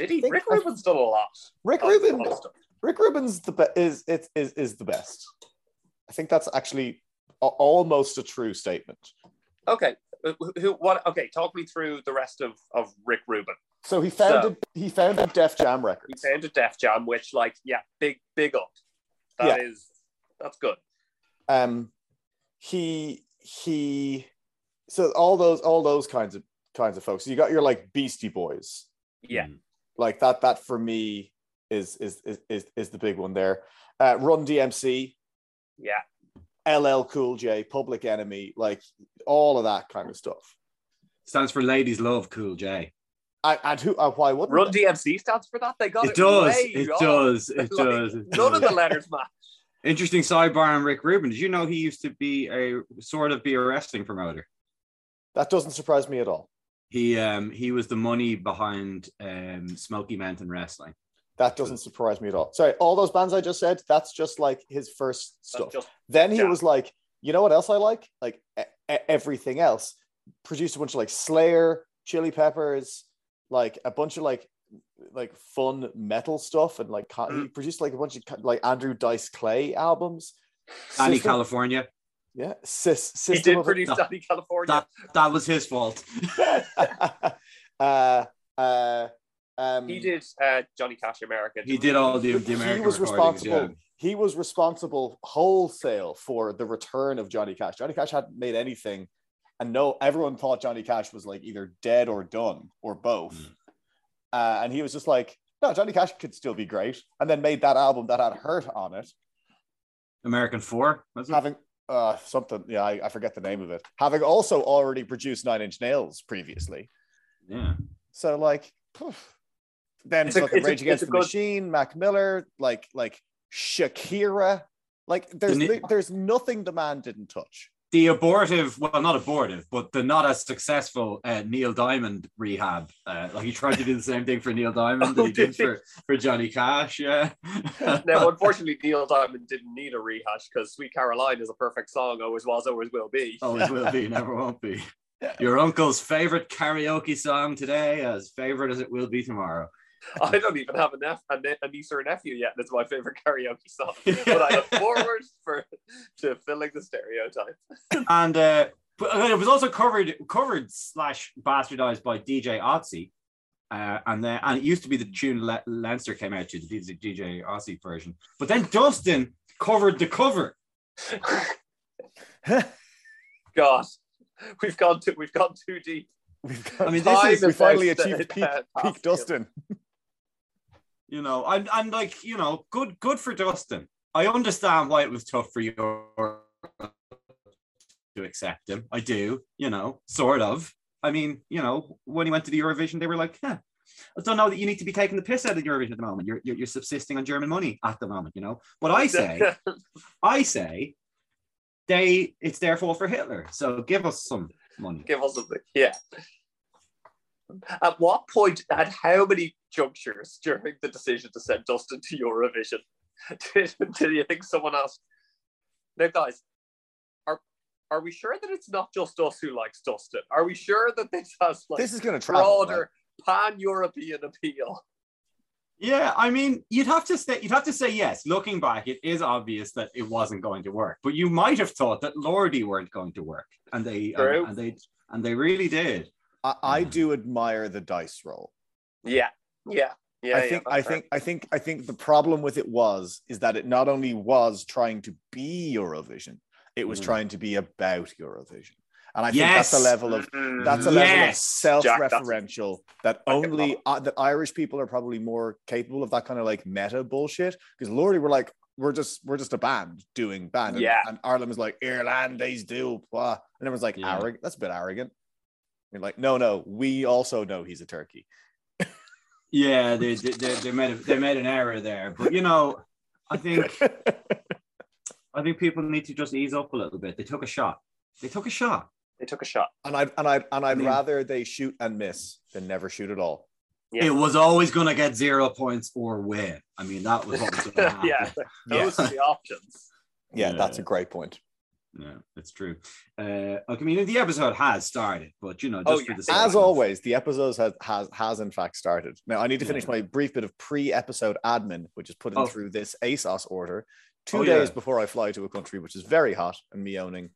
Did he? think Rick Rubin's done a lot. Rick Rubin. Rick Rubin's the be- is it is is the best. I think that's actually a- almost a true statement. Okay. Who, who? What? Okay. Talk me through the rest of of Rick Rubin. So he founded he founded Def Jam Records. He Records. founded Def Jam, which, like, yeah, big, big up. That is, that's good. Um, he he. So all those all those kinds of kinds of folks. You got your like Beastie Boys. Yeah. Like that that for me is is is is, is the big one there uh run dmc Yeah. ll cool j public enemy like all of that kind of stuff Stands for Ladies Love Cool J. and, and who uh, why wouldn't Run they? DMC stands for that. They got it. It does. way It wrong. does. It Like, does. it None of the letters match. Interesting sidebar on Rick Rubin. Did you know he used to be a sort of be a wrestling promoter? that doesn't surprise me at all He um he was the money behind um Smoky Mountain Wrestling. that doesn't surprise me at all sorry all those bands i just said that's just like his first stuff just then he Yeah. was like you know what else i like like e- everything else produced a bunch of like slayer chili peppers like a bunch of like like fun metal stuff and like Mm. he produced like a bunch of like andrew dice clay albums Dani System- California. Yeah sis, he did of a- produce No. Dani California. That that was his fault. uh uh um he did uh, Johnny Cash America. He did all the, the he was responsible. yeah. He was responsible wholesale for the return of Johnny Cash. Johnny Cash hadn't made anything, and no, everyone thought Johnny Cash was like either dead or done or both. Mm. Uh, and he was just like, no, Johnny Cash could still be great, and then made that album that had Hurt on it, American Four. Was it? having uh something. Yeah, I, I forget the name of it. Having also already produced Nine Inch Nails previously. Yeah. So like, poof. then It's a- fucking it's a- Rage Against it's the good- Machine, Mac Miller, like like Shakira. Like there's The there's nothing the man didn't touch. The abortive, well, not abortive, but the not as successful uh, Neil Diamond rehab. Uh, like he tried to do the same thing for Neil Diamond that he did did for, for Johnny Cash. Yeah. now, unfortunately, Neil Diamond didn't need a rehash because "Sweet Caroline" is a perfect song. Always was, always will be. Always will be, never won't be. Your uncle's favorite karaoke song today, as favorite as it will be tomorrow. I don't even have a, nep- a, ne- a niece or a nephew yet, That's my favorite karaoke song. but I look forward for to filling the stereotype. and uh, but uh, it was also covered covered slash bastardized by DJ Otzi. Uh, and then and it used to be the tune Le- Leinster came out to the DJ Otzi version, but then Dustin covered the cover. God, we've gone too we've gone too deep. We've got, I mean, this is- we finally achieved peak, peak Dustin. You know, and and like you know, good good for Dustin. I understand why it was tough for you to accept him. I do, you know, sort of. I mean, you know, when he went to the Eurovision, they were like, "Yeah, I don't know that you need to be taking the piss out of the Eurovision at the moment. You're, you're you're subsisting on German money at the moment, you know." But I say, I say, they it's their fault for Hitler. So give us some money. Give us something. Yeah. At what point, at how many junctures during the decision to send Dustin to Eurovision did, did you think someone asked, now guys, are are we sure that it's not just us who likes Dustin? Are we sure that this has like This is going to travel. broader pan-European appeal? Yeah, I mean, you'd have to say you'd have to say yes. Looking back, it is obvious that it wasn't going to work. But you might have thought that Lordi weren't going to work, and they True. and, and they and they really did. I, I do admire the dice roll. Yeah, yeah, yeah. I think that's I fair. think I think I think the problem with it was is that it not only was trying to be Eurovision, it was Mm. trying to be about Eurovision. And I think that's a level of Mm, that's a level of Yes. Jack, self-referential that only uh, that Irish people are probably more capable of that kind of like meta bullshit. Because Lordi we're like, we're just we're just a band doing band. And, Yeah. and Ireland was like, Irlandese do blah. And everyone's like, Yeah. arrogant. That's a bit arrogant. You're like, no, no, we also know he's a turkey. Yeah, they they, they, they made a, they made an error there, but you know, I think I think people need to just ease up a little bit. They took a shot. They took a shot. they took a shot. and I'd and I'd and I'd mean- rather they shoot and miss than never shoot at all. Yeah. It was always going to get zero points or win. I mean, that was what was going to happen. yeah, those Yeah. are the options. Yeah, Yeah. that's a great point. Yeah, it's true. Uh, I mean, the episode has started, but you know, just Oh, for yeah. the sake As always, the episodes has has has in fact started. Now I need to finish Yeah. my brief bit of pre-episode admin, which is putting Oh. through this ASOS order two Oh, days yeah. before I fly to a country which is very hot and me owning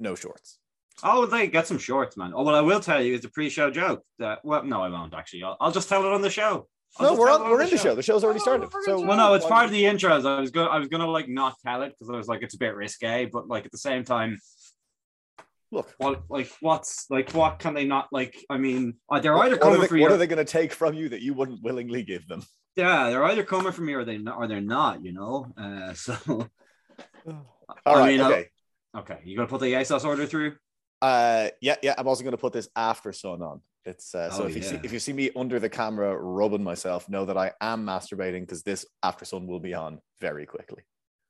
no shorts. Oh, they get some shorts, man. Oh, well, I will tell you, it's a pre-show joke. That well, no, I won't actually. I'll, I'll just tell it on the show. I'll no, we're on, we're in the show. The show's already Oh, started. So Well, no, it's part of the intros. I was going, I was gonna like not tell it because I was like, it's a bit risque, but like at the same time, look. what, like, what's like, what can they not like? I mean, uh, they're either What coming are, for they, you. what are they going to take from you that you wouldn't willingly give them? Yeah, they're either coming for me or they not, or they're not. You know. Uh, so All I right. mean, I- okay. okay, you gonna put the ASOS order through? Uh, yeah, yeah. I'm also going to put this after sun on. It's uh, so Oh, if you see if you see me under the camera rubbing myself, know that I am masturbating because this after sun will be on very quickly.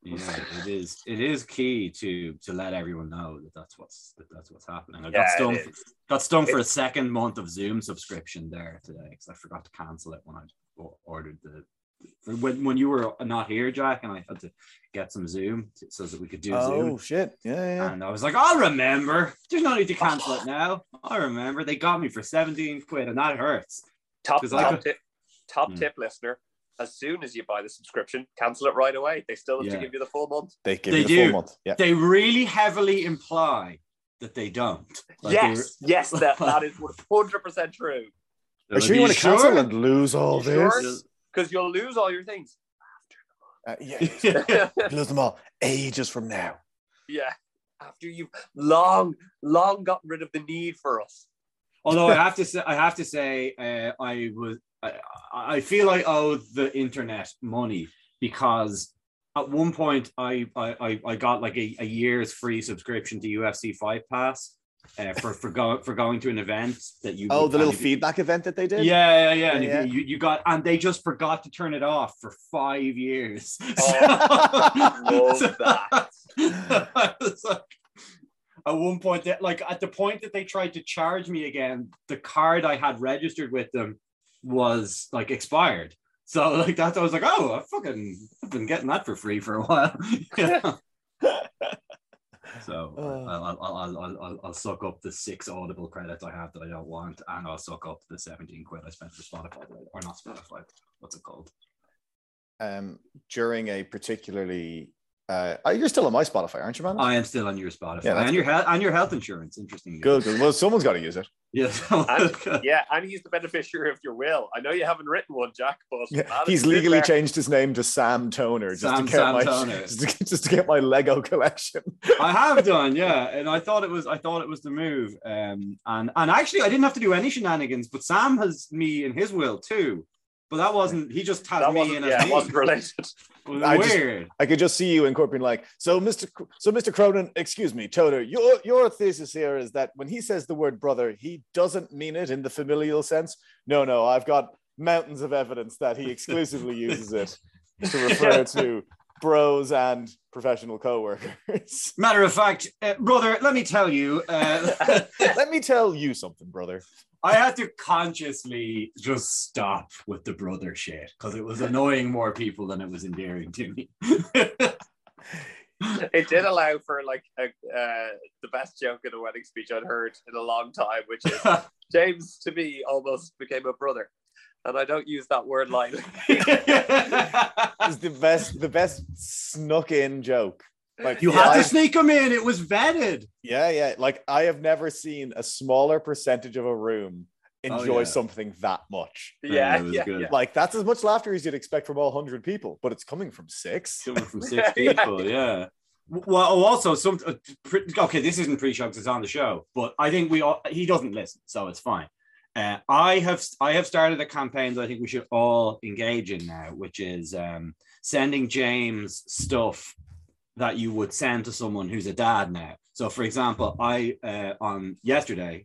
Yeah, it is. It is key to to let everyone know that that's what's that that's what's happening. I got stung. Got stung for a second month of Zoom subscription there today because I forgot to cancel it when I ordered the. For When, when you were not here, Jack, and I had to get some Zoom t- so that we could do Oh Zoom, shit! Yeah, yeah. and I was like, "I'll remember." There's no need to cancel it now. I remember they got me for 17 quid, and that hurts. Top 'Cause I top could- tip, top Hmm. tip, listener. As soon as you buy the subscription, cancel it right away. They still have Yeah. to give you the full month. They give They you the do. full month. Yeah. They really heavily imply that they don't. Like, they- yes, yes, that, that is one hundred percent true. they're Are like, sure you want to sure?" cancel and lose all this? sure? This? Because you'll lose all your things. Uh, yeah, yeah, lose them all ages from now. Yeah, after you've long, long gotten rid of the need for us. Although I have to say, I have to say, uh, I was, I, I feel I owe the internet money because at one point I, I, I- I got like a, a year's free subscription to UFC Fight Pass uh, for for going for going to an event that you. Oh, the little and if- feedback event that they did. Yeah, yeah, yeah. And Yeah, You, you got, and they just forgot to turn it off for five years. Oh, So- love that. I was like, at one point, that like at the point that they tried to charge me again, the card I had registered with them was like expired. So like that, I was like, oh, I fucking I've been getting that for free for a while. You know? So Oh. I'll, I'll, I'll, I'll, I'll, suck up the six Audible credits I have that I don't want, and I'll suck up the 17 quid I spent for Spotify, or not Spotify, what's it called? Um, during a particularly, uh, oh, you're still on my Spotify, aren't you, man? I am still on your Spotify Yeah, and your health and your health insurance. Interesting. Good, good. Well, someone's got to use it. Yeah. And, yeah, and he's the beneficiary of your will. I know you haven't written one, Jack, but Yeah, he's legally there. changed his name to Sam Toner just Sam- to get Sam my Toner. Just, to, get- just to get my Lego collection. I have done, yeah, and I thought it was I thought it was the move, um, and and actually I didn't have to do any shenanigans, but Sam has me in his will too, but that wasn't he just has That me in yeah, as it wasn't related. Was I just- weird. I could just see you incorporating like, so Mr. So Mr. Cronin, excuse me, Toner, your your thesis here is that when he says the word brother, he doesn't mean it in the familial sense. No, no, I've got mountains of evidence that he exclusively uses it to refer to bros and professional co-workers. Matter of fact, uh, brother, let me tell you, uh, Let me tell you something, brother. I had to consciously just stop with the brother shit because it was annoying more people than it was endearing to me. it did allow for like a, uh, the best joke in a wedding speech I'd heard in a long time, which is James to me almost became a brother, and I don't use that word lightly. It's the best, the best snuck in joke. Like you Yeah, had I- to sneak him in. It was vetted. Yeah, yeah. Like I have never seen a smaller percentage of a room Oh, enjoy yeah. something that much. yeah, it was yeah, good. yeah. Like that's as much laughter as you'd expect from all hundred people, but it's coming from six. Coming from six people, yeah. Well, oh, also some. Uh, pre- okay, this isn't pre-show 'cause it's on the show, but I think we all. He doesn't listen, so it's fine. Uh, I have I have started a campaign that I think we should all engage in now, which is um, sending James stuff that you would send to someone who's a dad now. So, for example, I uh, on yesterday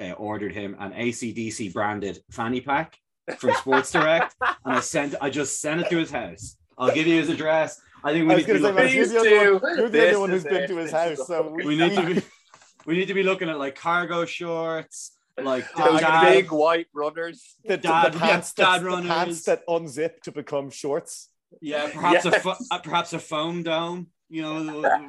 uh, ordered him an ACDC branded fanny pack from Sports Direct, and I sent I just sent it to his house. I'll give you his address. I think we I need to be say, looking, you're the only one, you're the This only one who's is been to his house, so we need to be we need to be looking at like cargo shorts, like Those dad- big white runners. the, the- Dad- the yeah, pants, dad that, the runners. pants that unzip to become shorts. yeah, perhaps a fo- uh, perhaps a foam dome. You know,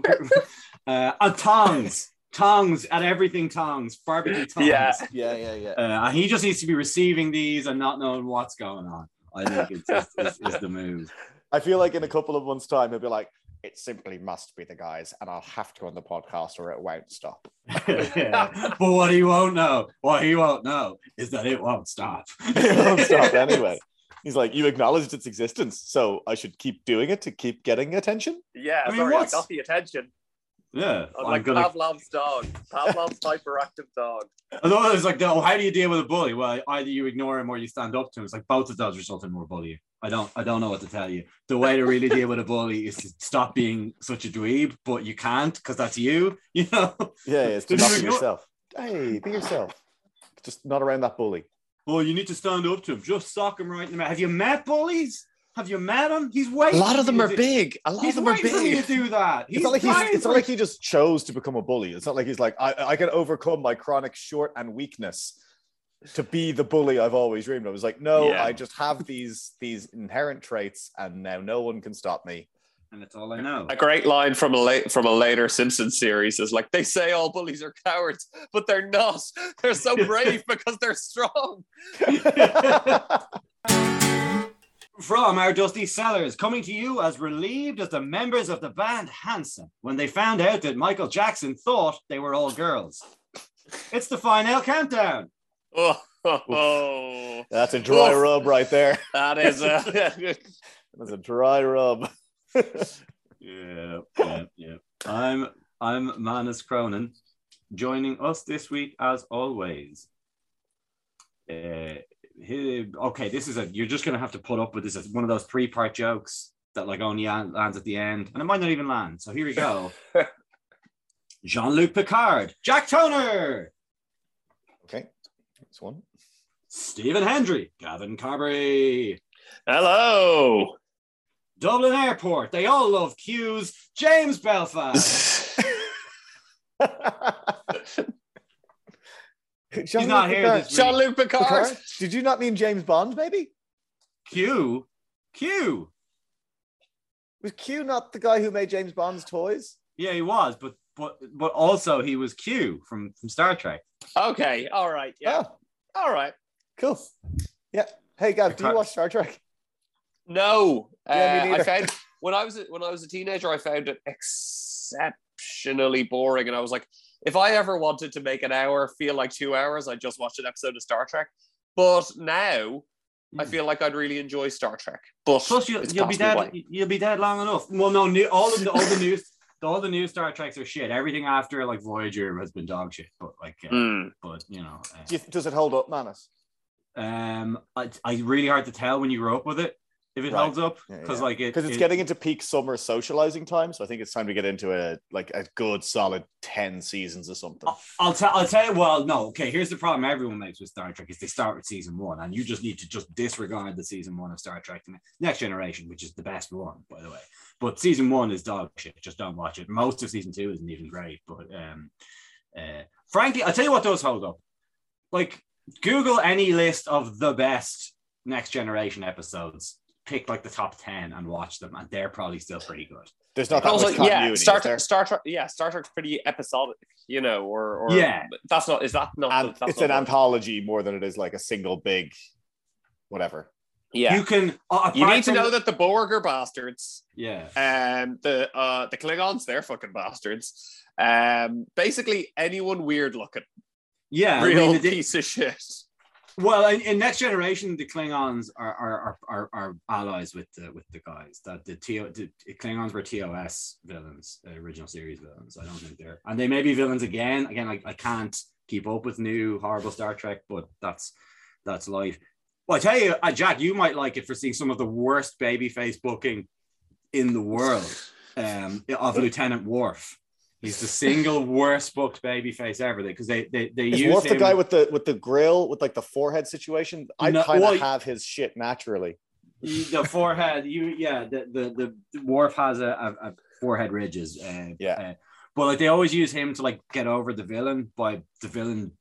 Uh, and tongs, tongs at everything tongs, barbecue tongs. Yeah. Yeah, yeah, yeah. Uh, and he just needs to be receiving these and not knowing what's going on. I think it's, it's, it's, it's the move. I feel like in a couple of months' time, he'll be like, it simply must be the guys, and I'll have to on the podcast or it won't stop. yeah. But what he won't know, what he won't know is that it won't stop. it won't stop anyway. He's like, you acknowledged its existence, so I should keep doing it to keep getting attention. Yeah, I mean, sorry, what's- I got the attention. Yeah. I'm I'm like gonna Pavlov's dog. Pavlov's hyperactive dog. Although it's like, oh, how do you deal with a bully? Well, either you ignore him or you stand up to him. It's like both of those result in more bullying. I don't, I don't know what to tell you. The way to really deal with a bully is to stop being such a dweeb, but you can't because that's you. You know. Yeah, it's to not you be yourself. Hey, be yourself. Just not around that bully. Well, you need to stand up to him. Just sock him right in the mouth. Have you met bullies? Have you met him? He's way A lot of them are you big. A lot He's of them are waiting for you big. to do that. It's not like he's. It's not like he just chose to become a bully. It's not like he's like I, I can overcome my chronic short and weakness to be the bully I've always dreamed of. It's like no, Yeah. I just have these these inherent traits, and now no one can stop me. and that's all I know. A great line from a late from a later Simpsons series is like they say all bullies are cowards, but they're not. They're so brave because they're strong. From our dusty cellars, coming to you as relieved as the members of the band Hanson when they found out that Michael Jackson thought they were all girls. It's the final countdown. Oh, That's a dry Oof. rub right there. that is a That's a dry rub. Yeah, yeah, yeah. I'm I'm Manus Cronin. Joining us this week, as always. Uh, he- okay, this is a you're just gonna have to put up with this. It's one of those three-part jokes that like only lands at the end, and it might not even land. So here we go. Jean-Luc Picard, Jack Toner, okay, this one. Stephen Hendry, Gavin Carberry, hello. Dublin Airport. They all love queues. James Belfast. He's not here this week. Jean Luc Picard. Picard? Did you not mean James Bond? Maybe Q. Q. was Q not the guy who made James Bond's toys? Yeah, he was, but but but also he was Q from from Star Trek. Okay, all right, yeah, Oh, all right. cool. Yeah. Hey, Gav, do you watch Star Trek? No, Yeah, uh, I found when I was a- when I was a teenager, I found it exceptionally boring, and I was like, if I ever wanted to make an hour feel like two hours, I'd just watched an episode of Star Trek. But now, I Hmm. feel like I'd really enjoy Star Trek. But Plus, you'll, you'll be dead. by. You'll be dead long enough. Well, no, new, all of the all the news, all the new Star Treks are shit. Everything after like Voyager has been dog shit. But like, uh, Mm. but you know, uh, Do you, does it hold up, Manus? um, I, I really hard to tell when you grow up with it if it Right. holds up because yeah. like it Because it's it- getting into peak summer socializing time, so I think it's time to get into a like a good solid ten seasons or something. I'll- I'll tell. I'll tell you. Well, no. Okay. Here's the problem everyone makes with Star Trek is they start with season one, and you just need to just disregard the season one of Star Trek Next Generation, which is the best one, by the way. But season one is dog shit. Just don't watch it. Most of season two isn't even great. But um, uh, frankly, I'll tell you what does hold up. Like Google any list of the best Next Generation episodes. Pick like the top ten and watch them, and they're probably still pretty good. There's not that Also, much continuity. yeah, Star? Trek, Star Trek, yeah, Star Trek's pretty episodic, you know, or, or Yeah. that's not is that not? and that's it's not an what- anthology more than it is like a single big whatever. Yeah, You can. Uh, you apart need to know that the Borg are bastards. Yeah. Um, the uh, the Klingons, they're fucking bastards. Um, basically anyone weird looking, Yeah. I real mean, the- piece of shit. Well, in, in next generation, the Klingons are are, are, are, allies with the with the guys. That the, TO, the Klingons were TOS villains, uh, original series villains. I don't think they're, and they may be villains again. Again, I, I can't keep up with new horrible Star Trek, but that's that's life. Well, I tell you, uh, Jack, you might like it for seeing some of the worst babyface booking in the world um, of Lieutenant Worf. He's the single worst booked babyface ever They because they they they Is use Worf the guy with the with the grill with like the forehead situation? I No, kind of well, have his shit naturally. The forehead you yeah the the the Worf has a, a, a forehead ridges uh, Yeah. uh, but like they always use him to like get over the villain by the villain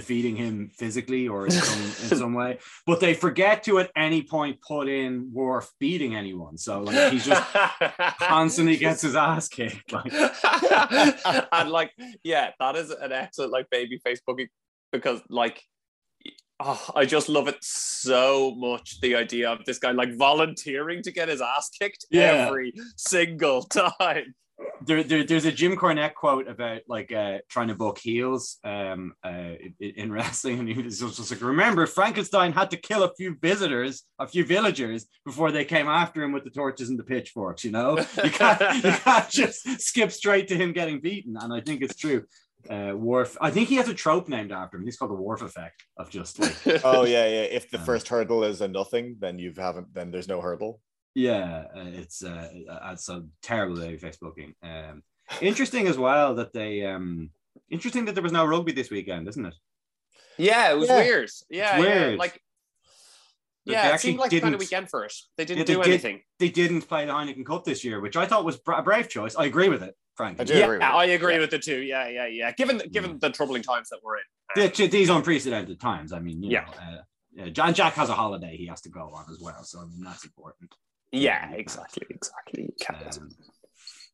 defeating him physically or in some in some way. But they forget to at any point put in Worf beating anyone. So like he just constantly gets his ass kicked. Like and like, yeah, that is an excellent like baby face booking because like oh, I just love it so much. The idea of this guy like volunteering to get his ass kicked Yeah. every single time. There, there, there's a Jim Cornette quote about like uh, trying to book heels um, uh, in, in wrestling, and he was just, just like, "Remember, Frankenstein had to kill a few visitors, a few villagers, before they came after him with the torches and the pitchforks. You know, you can't, you can't just skip straight to him getting beaten." And I think it's true. Uh, Worf, I think he has a trope named after him. He's called the Worf effect of just like, Oh yeah, yeah. If the Um, first hurdle is a nothing, then you haven't. Then there's no hurdle. Yeah, uh, it's uh, it's a terrible babyface booking. Um, interesting as well that they um, interesting that there was no rugby this weekend, isn't it? Yeah, it was Yeah. weird. Yeah, yeah. weird. Like, They yeah, it seemed like the kind of didn't- weekend for it. They didn't Yeah, they do did- anything. They didn't play the Heineken Cup this year, which I thought was a brave choice. I agree with it, frankly. I do Yeah, agree with. I agree Yeah. with the two. Yeah, yeah, yeah. Given given the troubling times that we're in. The- these unprecedented times. I mean, you Yeah. know, uh, yeah, John Jack has a holiday he has to go on as well, so I mean that's important. Yeah, exactly, exactly. Um,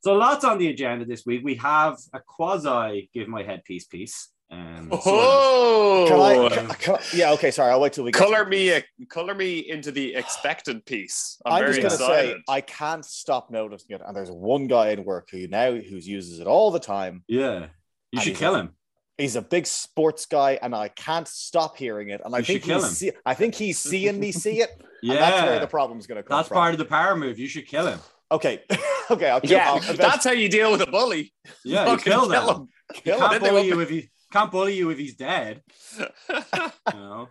so lots on the agenda this week. We have a quasi give my head peace piece. Um, sort of. oh, Can I, can, can Yeah. Okay. Sorry. I'll wait till we color the me a, color me into the expected piece. I'm, I'm very just gonna excited. say I can't stop noticing it, and there's one guy in work who now who uses it all the time. Yeah, you should kill a- him. He's a big sports guy, and I can't stop hearing it. And I You think kill he's him. see, I think he's seeing me see it. Yeah, and that's where the problem's going to come that's from. part of the power move. You should kill him. Okay, okay, I'll kill. yeah, I'll that's how you deal with a bully. Yeah, you Fucking kill them. him. He kill can't him. Bully you if he can't bully you if he's dead. You know.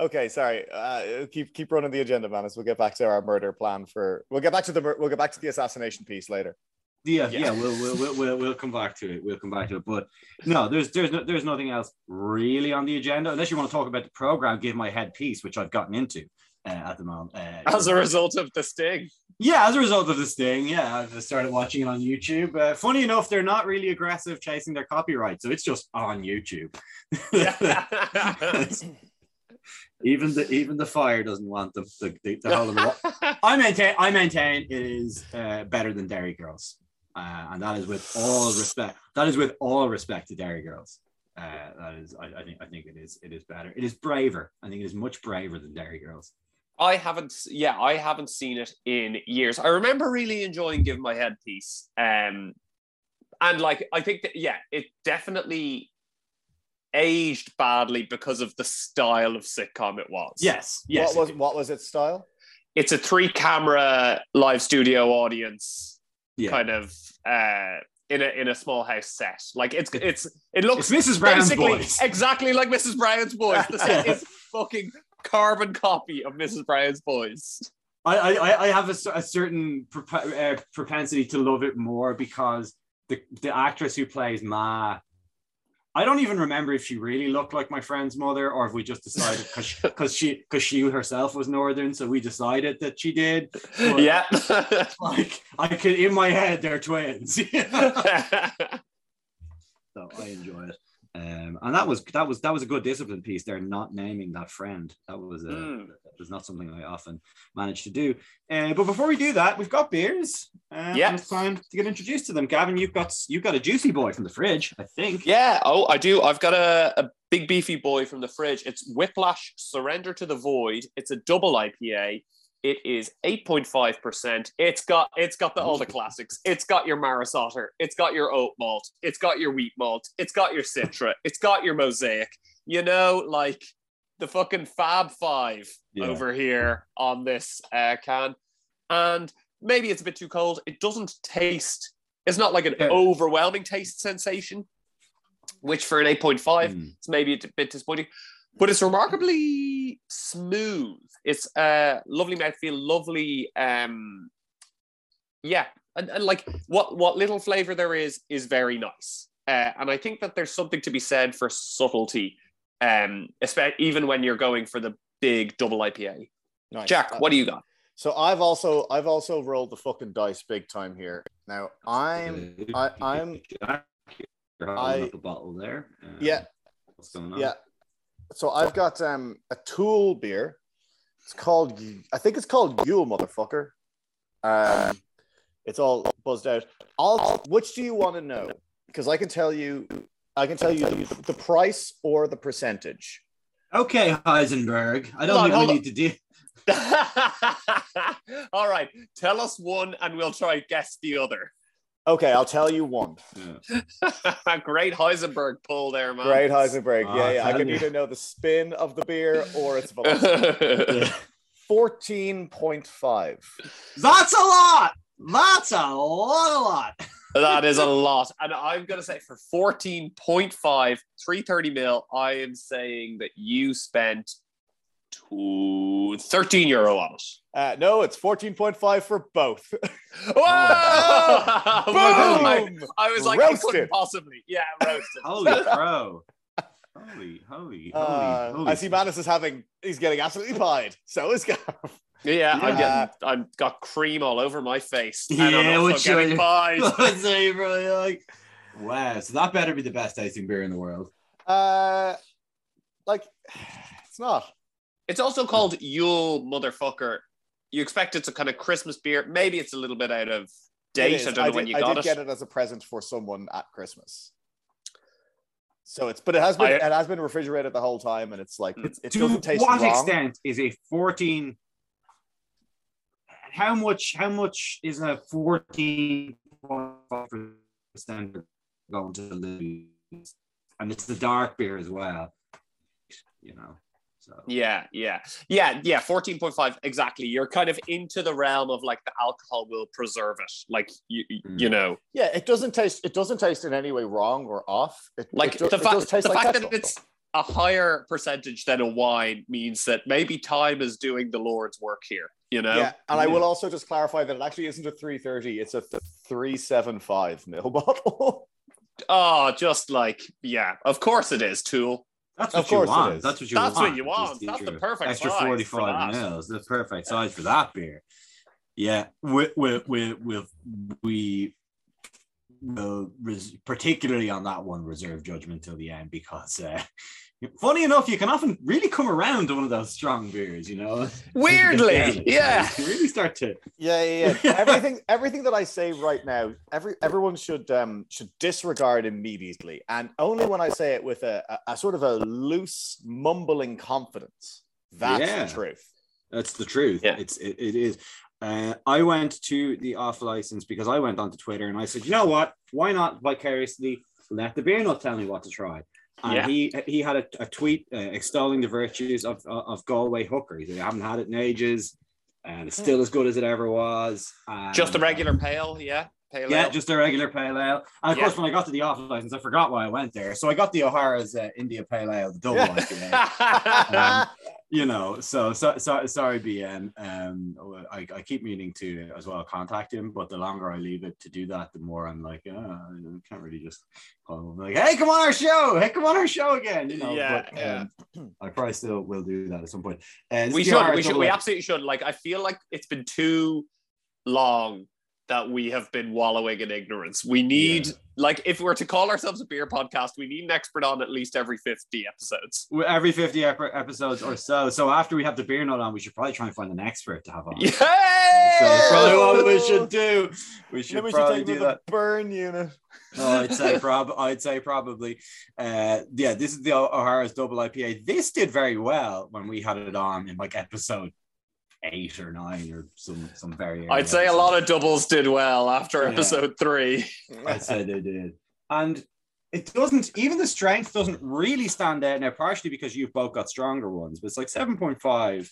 Okay, sorry. Uh, keep keep running the agenda, man. As we'll get back to our murder plan for. We'll get back to the we'll get back to the assassination piece later. Yeah, Yeah. yeah, we'll, we'll we'll we'll we'll come back to it. We'll come back to it. But no, there's there's no, there's nothing else really on the agenda unless you want to talk about the program. Give my head peace, which I've gotten into uh, at the moment. Uh, As a result of the sting. yeah, as a result of this thing, yeah, I've started watching it on YouTube. Uh, funny enough, they're not really aggressive chasing their copyright, so it's just on YouTube. even the even the fire doesn't want them. The, the, the whole of the I maintain I maintain it is uh, better than Derry Girls, uh, and that is with all respect. That is with all respect to Derry Girls. Uh, that is, I, I think, I think it is, it is better. It is braver. I think it is much braver than Derry Girls. I haven't, yeah, I haven't seen it in years. I remember really enjoying Give My Head Peace. Um, and like, I think that, yeah, it definitely aged badly because of the style of sitcom it was. Yes, yes. What was what was its style? It's a three camera live studio audience yeah. kind of, uh, in a, in a small house set. Like it's, it's, it looks It's Mrs. Brown's boys. exactly like Mrs. Brown's Boys. The set is fucking carbon copy of Mrs. Brown's Boys. I, I, I have a, a certain prop- uh, propensity to love it more because the, the actress who plays Ma, I don't even remember if she really looked like my friend's mother or if we just decided because she because she herself was northern, so we decided that she did. But, yeah. like I could in my head they're twins. so I enjoy it. Um, and that was that was that was a good discipline piece. They're not naming that friend. That was a, Mm. that was not something I often manage to do. Uh, but before we do that, we've got beers. Uh, Yeah. it's time to get introduced to them. Gavin, you've got you've got a juicy boy from the fridge, I think. yeah. Oh, I do. I've got a, a big beefy boy from the fridge. It's Whiplash Surrender to the Void. It's a double IPA. It is 8.5%. It's got it's got the, all the classics. It's got your Maris Otter. It's got your oat malt. It's got your wheat malt. It's got your Citra. It's got your mosaic. You know, like the fucking Fab Five Yeah. over here on this uh, can. And maybe it's a bit too cold. It doesn't taste, it's not like an Yeah. overwhelming taste sensation, which for an 8.5 Mm. it's maybe a bit disappointing, but it's remarkably smooth. It's uh lovely mouthfeel, lovely um yeah, and, and like what what little flavor there is is very nice. Uh, and I think that there's something to be said for subtlety, um, especially even when you're going for the big double IPA. Nice. Jack, Uh, what do you got? So I've also I've also rolled the fucking dice big time here. Now I'm I- I'm- Jack, You're holding I- up a bottle there. Uh, yeah What's going on? yeah. So I've got um a To Øl beer. It's called I think it's called Yule, motherfucker. Um, it's all buzzed out. I'll, which do you want to know? Because I can tell you, I can tell you the, the price or the percentage. Okay, Heisenberg. I don't think we need to do. All right, tell us one, and we'll try and guess the other. Okay, I'll tell you one. Great Heisenberg pull there, man. Great Heisenberg. Ah, Yeah, yeah. I tell can you. either know the spin of the beer or its velocity. Yeah. Fourteen point five. That's a lot. That's a lot, a lot. that is a lot. And I'm going to say for 14.5, 330 mil, I am saying that you spent two, 13 euro on. Uh, no, it's fourteen point five for both. Whoa! I, Boom! I was like, I couldn't possibly. Yeah, roasted. Holy crow. Holy, holy, holy, Uh, holy. I see Manus is having. He's getting absolutely pied. So is Gav. Yeah, I'm getting, I'm got cream all over my face. and Yeah, I'm also getting pies. I'd say, bro, like, wow. So that better be the best tasting beer in the world. Uh, like, it's not. It's also called Yule Motherfucker. You expect it's a kind of Christmas beer. Maybe it's a little bit out of date. I don't know did, when you I got did it. get it as a present for someone at Christmas. So it's, but it has been, I- it has been refrigerated the whole time, and it's like mm. it's, it to doesn't taste To what wrong. extent is a 14 how much how much is a 14 percent going to lose and it's the dark beer as well you know so Yeah, yeah, yeah, yeah. Fourteen point five exactly. You're kind of into the realm of like the alcohol will preserve it. Like you, Mm. you know, Yeah, it doesn't taste. It doesn't taste in any way wrong or off. It, like it, do- the fact the like fact that it's a higher percentage than a wine means that maybe time is doing the Lord's work here. You know. Yeah, and I will also just clarify that it actually isn't a 330, it's a 375 mil bottle. Oh, just like yeah. Of course it is. To Øl. That's Of what you course it want. is. that's what you That's want. That's what you want. That's the perfect extra size for 45 mils. The perfect size for that beer. Yeah we we we we, we will res- particularly on that one reserve judgment till the end because uh, funny enough you can often really come around to one of those strong beers you know Weirdly, yeah. you really start to Yeah, yeah, yeah. everything, everything that I say right now, every everyone should um should disregard immediately, and only when I say it with a, a, a sort of a loose, mumbling confidence. That's Yeah. the truth. That's the truth. Yeah. It's it, it is. Uh, I went to the off license because I went onto Twitter and I said, you know what? Why not vicariously let the beer nut tell me what to try? And Yeah. he he had a, a tweet uh, extolling the virtues of of Galway Hooker. He said, I haven't had it in ages, and it's still as good as it ever was. And, Just a regular pale, yeah. Pale yeah, ale. just a regular pale ale. And of Yeah. course, when I got to the off license, I forgot why I went there. So I got the O'Hara's uh, India Pale Ale, the double Yeah. IPA um, you know, so, so, so sorry, BN. Um, I, I keep meaning to as well contact him, but the longer I leave it to do that, the more I'm like, oh, I can't really just call him like, hey, come on our show, hey, come on our show again, you know. Yeah, but, yeah. Um, I probably still will do that at some point. Uh, we should, we should, we absolutely should. Like, I feel like it's been too long that we have been wallowing in ignorance. We need, Yeah. like, if we're to call ourselves a beer podcast, we need an expert on at least every 50 episodes. every 50 ep- episodes or so. So after we have the beer nut on, we should probably try and find an expert to have on. Yay! So that's probably what we should do. We should we probably take them do that. the burn unit. Oh, I'd say prob I'd say probably. Uh, yeah, this is the O- O'Hara's double IPA. This did very well when we had it on in like episode eight or nine or some some very. I'd say a lot of doubles did well after Yeah. episode three. I'd say they did, and it doesn't. Even the strength doesn't really stand out now. Partially because you've both got stronger ones, but it's like seven point five.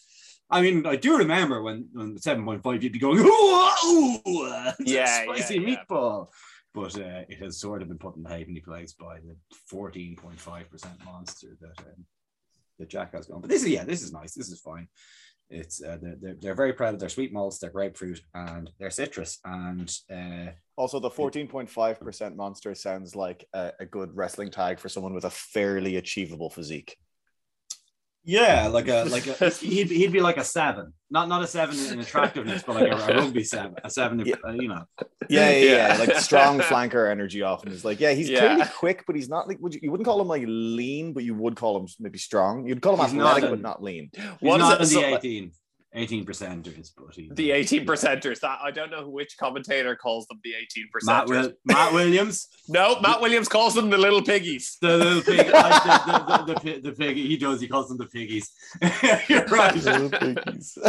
I mean, I do remember when when seven point five you'd be going, ooh, ooh, Yeah, spicy yeah, yeah. meatball. But uh, it has sort of been put in the halfpenny place by the fourteen point five percent monster that um, that Jack has gone. But this is yeah, this is nice. This is fine. It's uh, they're, they're, very proud of their sweet malts, their grapefruit, and their citrus. And uh, Also, the 14.5% monster sounds like a, a good wrestling tag for someone with a fairly achievable physique. Yeah, like a like a he'd be, he'd be like a seven, not not a seven in attractiveness, but like a, a rugby seven, a seven, Yeah. uh, you know. Yeah, yeah, Yeah. yeah. Like strong flanker energy often is like, yeah, he's Yeah. clearly quick, but he's not like would you, you wouldn't call him like lean, but you would call him maybe strong. You'd call him He's not athletic, but not lean. He's What is not it? in So, the like, 18, 18 percenters, but the 18 percenters. That I don't know which commentator calls them the 18 Matt, percenters. Will, Matt Williams, no, Matt Williams calls them the little piggies. the little pig, I, the, the, the, the, pi- the pig, he does, he calls them the piggies. You're right. Little piggies.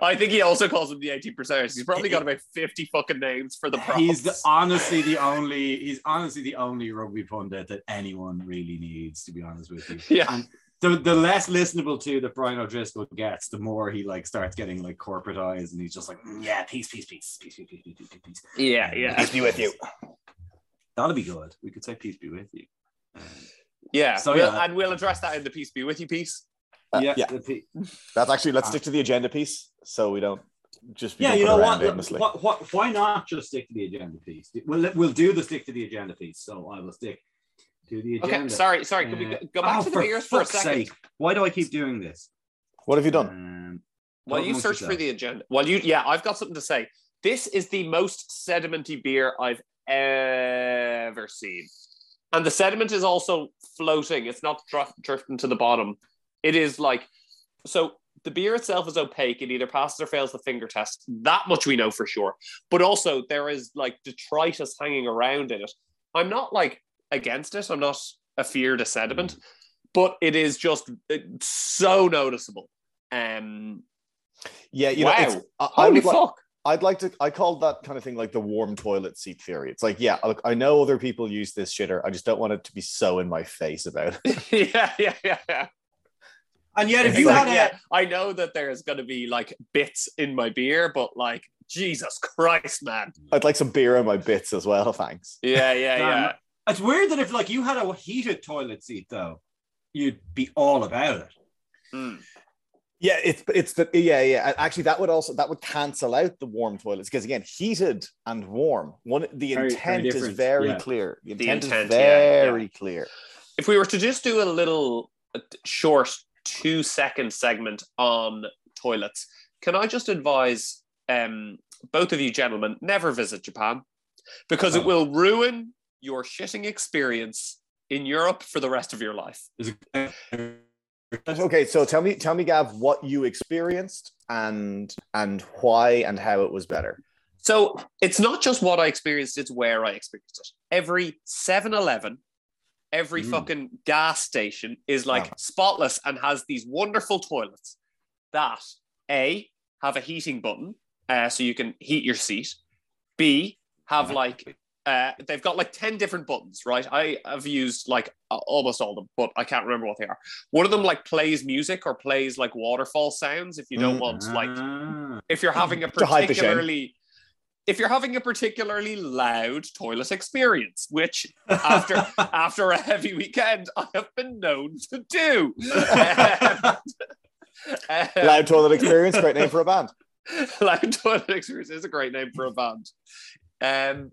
I think he also calls them the 18 percenters. He's probably got about 50 fucking names for the props. He's the, honestly the only. He's honestly the only rugby pundit that anyone really needs. To be honest with you, Yeah. And the, the less listenable to that Brian O'Driscoll gets, the more he like starts getting like corporate eyes, and he's just like, "Mm, yeah, peace, peace, peace, peace, peace, peace, peace, peace, peace. yeah, yeah, Peace be with you. That'll be good. We could say peace be with you. Um, yeah. So, We'll- yeah. and we'll address that in the peace be with you piece. Uh, yeah, yeah. the pe- That's actually let's Ah. stick to the agenda piece so we don't just be yeah. You know what? aimlessly. what? What? Why not just stick to the agenda piece? We'll we'll do the stick to the agenda piece. So I will stick to the agenda. Okay, sorry, sorry. Can we Uh, go- go back oh, to the beers for a second? sake. Why do I keep doing this? What have you done? Um, While you amongst search for the agenda, while you, yeah, I've got something to say. This is the most sedimenty beer I've ever seen, and the sediment is also floating. It's not dr- drifting to the bottom. It is like so. The beer itself is opaque. It either passes or fails the finger test. That much we know for sure. But also there is like detritus hanging around in it. I'm not like against it. I'm not a fear to sediment, but it is just it's so noticeable. Um, Yeah, you wow. know, it's, I, I Holy would like, fuck. I'd like to. I called that kind of thing like the warm toilet seat theory. It's like, yeah, look, I know other people use this shitter. I just don't want it to be so in my face about it. yeah, yeah, yeah, yeah. And yet, if It's you like, had yeah, I know that there's going to be like bits in my beer, but like, Jesus Christ, man. I'd like some beer on my bits as well, thanks. Yeah, yeah, yeah. It's weird that if like you had a heated toilet seat though, you'd be all about it. Mm. Yeah, it's it's the yeah yeah. Actually, that would also that would cancel out the warm toilets because again, heated and warm. One the Very- very intent is very yeah. clear. The The intent, intent, is yeah, very clear. If we were to just do a little uh, short two second segment on toilets, can I just advise um, both of you gentlemen never visit Japan because it Oh. will ruin your shitting experience in Europe for the rest of your life. Okay, so tell me, tell me, Gav, what you experienced and and why and how it was better. So it's not just what I experienced, it's where I experienced it. Every 7 Eleven, every Mm. fucking gas station is like Wow. spotless and has these wonderful toilets that A, have a heating button uh, so you can heat your seat. B, have like, uh, they've got like 10 different buttons, right? I have used like almost all of them, but I can't remember what they are. One of them like plays music or plays like waterfall sounds if you don't Mm. want like Ah. if you're having a To hide the shame. particularly if you're having a particularly loud toilet experience, which after after a heavy weekend I have been known to do. Um, Loud toilet experience, great name for a band. Loud toilet experience is a great name for a band. Um,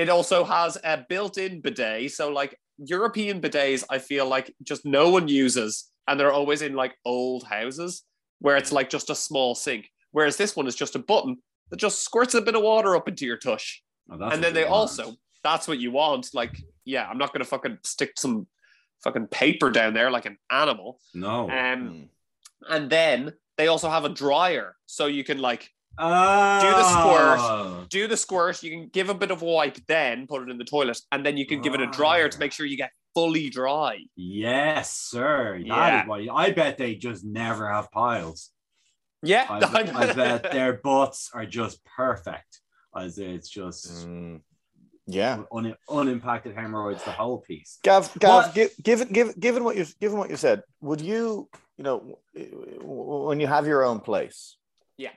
it also has a built-in bidet, so like European bidets, I feel like just no one uses, and they're always in like old houses where it's like just a small sink. Whereas this one is just a button that just squirts a bit of water up into your tush, Oh, and then they want. also that's what you want. Like, yeah, I'm not gonna fucking stick some fucking paper down there like an animal. no. Um, Mm. and then they also have a dryer, so you can like Oh. do the squirt. Do the squirt. You can give a bit of wipe, then put it in the toilet, and then you can give it a dryer to make sure you get fully dry. Yes, sir. That is Yeah. why I bet they just never have piles. Yeah, I, bet- I bet their butts are just perfect. As it's just Mm. Yeah, un, unimpacted hemorrhoids, the whole piece. Gav, Gav, What? gi- given given given what you given what you said, would you you know when you have your own place, Yeah.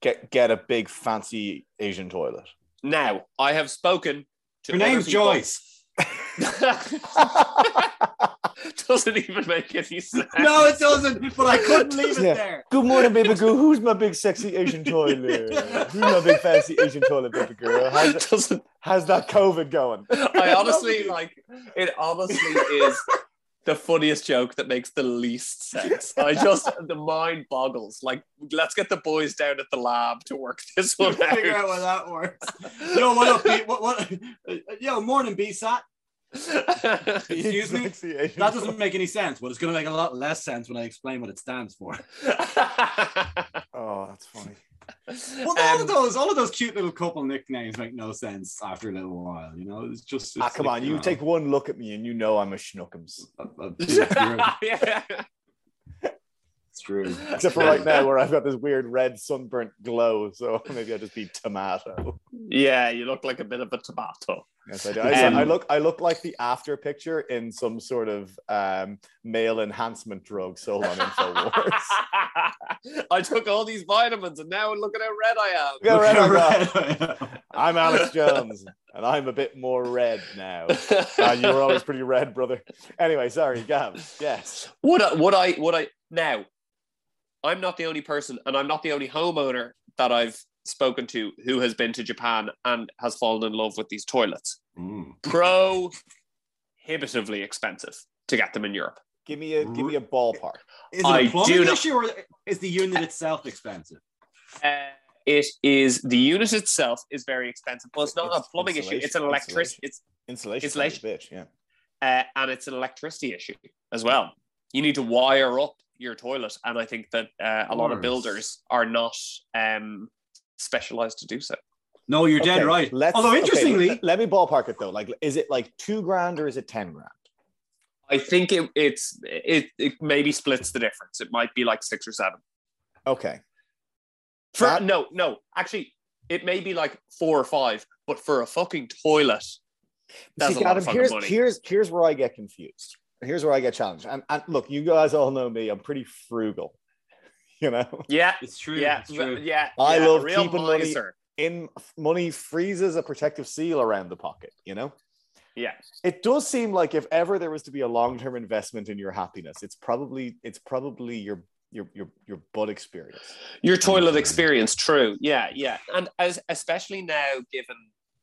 Get get a big fancy Asian toilet? Now I have spoken to. Her name's people- Joyce. Doesn't even make any sense. No, it doesn't. But I couldn't leave it Yeah. there. Good morning, baby girl. Who's my big sexy Asian toilet? Who's my big fancy Asian toilet, baby girl? How's, It doesn't. how's that COVID going? I honestly like. It honestly is the funniest joke that makes the least sense. I just the mind boggles. Like, let's get the boys down at the lab to work this one Figure out out. how that works. Yo, what up, B? What, what? Uh, yo, morning, BSAT. Excuse me? That doesn't make any sense, but it's going to make a lot less sense when I explain what it stands for. Oh, that's funny. Well, all Um, of those, all of those cute little couple nicknames make no sense after a little while. You know, it's just. Ah, come like, on, you know, take one look at me and you know I'm a schnookums. a- you're- yeah. It's true. Except for right now, where I've got this weird red sunburnt glow, so maybe I'll just be tomato. Yeah, you look like a bit of a tomato. Yes, I do. I, Um, I look, I look like the after picture in some sort of um, male enhancement drug sold on Infowars. I took all these vitamins and now look at how red I am. Look how red I. Right. I'm Alex Jones, and I'm a bit more red now. Uh, you were always pretty red, brother. Anyway, sorry, Gav. Yes. would I, would I would I now I'm not the only person and I'm not the only homeowner that I've spoken to who has been to Japan and has fallen in love with these toilets. Mm. Prohibitively expensive to get them in Europe. Give me a give me a ballpark. Is it I a do plumbing not- issue or is the unit itself expensive? Uh, it is the unit itself is very expensive, Well, it's not It's a plumbing issue. It's an insulation- electricity. It's Insulation. Insulation. Bitch, yeah. uh, and it's an electricity issue as well. You need to wire up your toilet, and I think that uh, a lot of builders are not um, specialized to do so. No, you're dead right. let's- Although interestingly, let, let me ballpark it though. Like, is it like two grand or is it ten grand? I think it, it's it, it maybe splits the difference. It might be like six or seven. Okay. For That- no, no, actually, it may be like four or five. But for a fucking toilet, that's See, a lot of fucking here's money. here's here's where I get confused. Here's where I get challenged. And, and look, you guys all know me. I'm pretty frugal. You know, yeah, it's true. yeah, it's true. yeah. I yeah, love a real keeping money- miser. in money freezes a protective seal around the pocket. You know. Yeah. It does seem like if ever there was to be a long-term investment in your happiness, it's probably it's probably your your your your butt experience. Your toilet experience, true. Yeah, yeah. And as especially now, given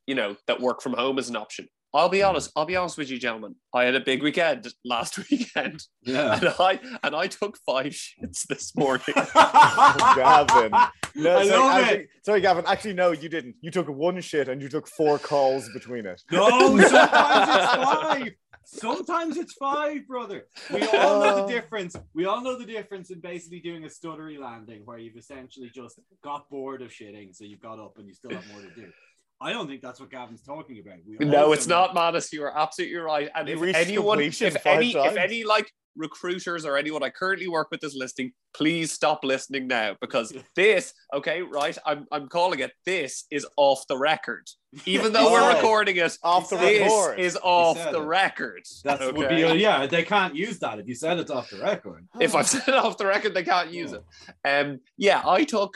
you know that work from home is an option. I'll be honest. I'll be honest with you, gentlemen. I had a big weekend last weekend, Yeah. and I and I took five shits this morning. Oh, Gavin. No, I sorry, love actually, it. sorry, Gavin. Actually, no, you didn't. You took one shit and you took four calls between it. No, sometimes it's five. Sometimes it's five, brother. We all know the oh. difference. We all know the difference in basically doing a stuttery landing where you've essentially just got bored of shitting, so you've got up and you still have more to do. I don't think that's what Gavin's talking about. We no, it's not, Manus. You are absolutely right. And if anyone, if any, times. if any like recruiters or anyone I currently work with is listening, please stop listening now because this, okay, right? I'm I'm calling it. This is off the record, even though we're Oh. recording it. Off the This record. is off the it. record. That okay? would be yeah. They can't use that if you said it's off the record. if I've said it off the record, they can't use it. Um, yeah, I took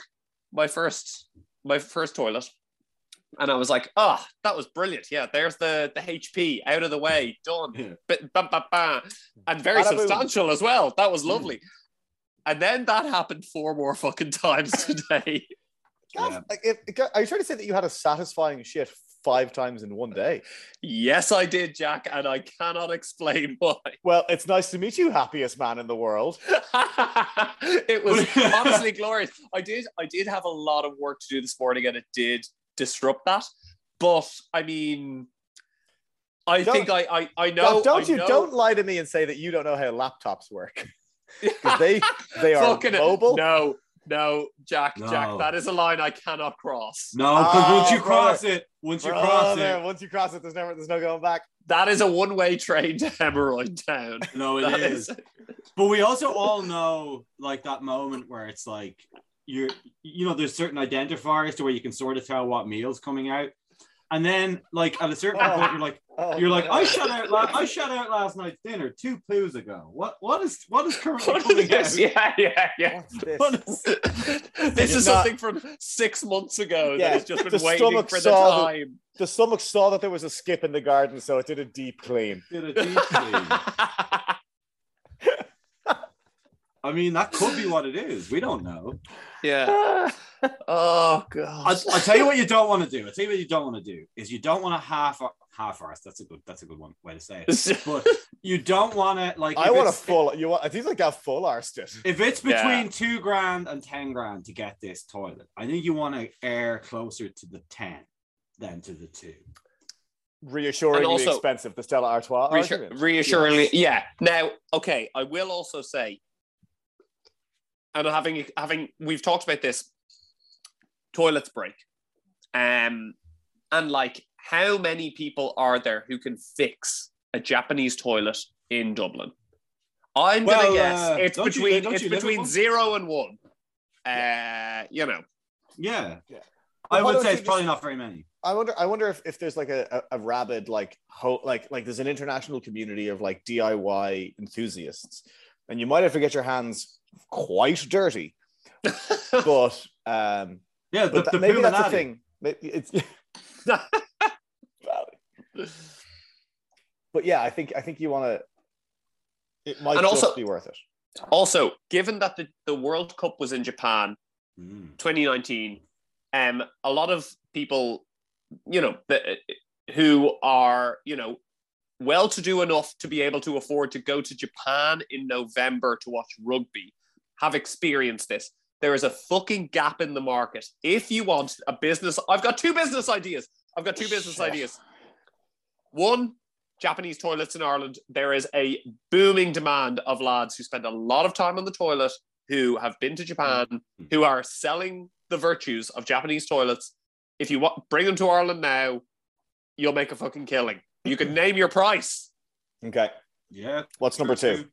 my first my first toilet, and I was like, "Ah, that was brilliant. Yeah, there's the the HP out of the way, done, Yeah. Bit- bam, bam, bam. and very Bada boom. substantial as well. That was lovely." And then that happened four more fucking times today. Gav, Yeah. like, if, are you trying to say that you had a satisfying shit five times in one day? yes, I did, Jack, and I cannot explain why. Well, it's nice to meet you, happiest man in the world. it was honestly glorious. I did I did have a lot of work to do this morning and it did disrupt that. But I mean I Don't- think I I, I know Gav, don't I you know- don't lie to me and say that you don't know how laptops work. 'Cause they they are Fucking- mobile. No, no, Jack, Jack, that is a line I cannot cross. No, because once Oh, you ah, cross it, once you cross it, once you cross it, there's never there's no going back. That is a one-way train to hemorrhoid town. no, it That is. But we also all know like that moment where it's like you're you know, there's certain identifiers to where you can sort of tell what meal's coming out. And then like at a certain Oh. point you're like Oh, you're like, I shut out la- I shut out last night's dinner two poos ago. What what is what is currently What coming is this? out? Yeah, yeah, yeah. What's this? What is- this is is not- something from six months ago Yeah, that has just been the waiting stomach for the saw the- time. The stomach saw that there was a skip in the garden, so it did a deep clean. Did a deep clean. I mean, that could be what it is. We don't know. yeah. Oh I, god. I tell you what you don't want to do. I tell you what you don't want to do is you don't want to half half arse. That's a good. That's a good one way to say it. But you don't want to like. I want a it's- full. You want? I think like a full arsed it. If it's Yeah. between two grand and ten grand to get this toilet, I think you want to err closer to the ten than to the two. Reassuringly also- expensive. The Stella Artois Reassure- argument. reassuringly, yeah. Now, okay, I will also say, and having having we've talked about this, toilets break, um, and like how many people are there who can fix a Japanese toilet in Dublin? I'm Well, gonna guess uh, it's don't you- between it's between zero and one. Uh, you know, Yeah, Yeah. I Well, would say it's probably just- not very many. I wonder. I wonder if, if there's like a, a, a rabid like ho- like like there's an international community of like DIY enthusiasts, and you might have to get your hands quite dirty. But um, Yeah, the, but that- the maybe that's the thing. It's but yeah, I think I think you want to. It might And just also- be worth it. also, given that the, the World Cup was in Japan, Mm. 2019 um a lot of people you know the, who are you know well to do enough to be able to afford to go to Japan in November to watch rugby have experienced this there is a fucking gap in the market if you want a business I've got two business ideas I've got two business Shit. ideas one Japanese toilets in Ireland there is a booming demand of lads who spend a lot of time on the toilet who have been to Japan mm-hmm. who are selling the virtues of Japanese toilets. If you want, bring them to Ireland now, you'll make a fucking killing. You can name your price. Okay, Yeah. what's number two?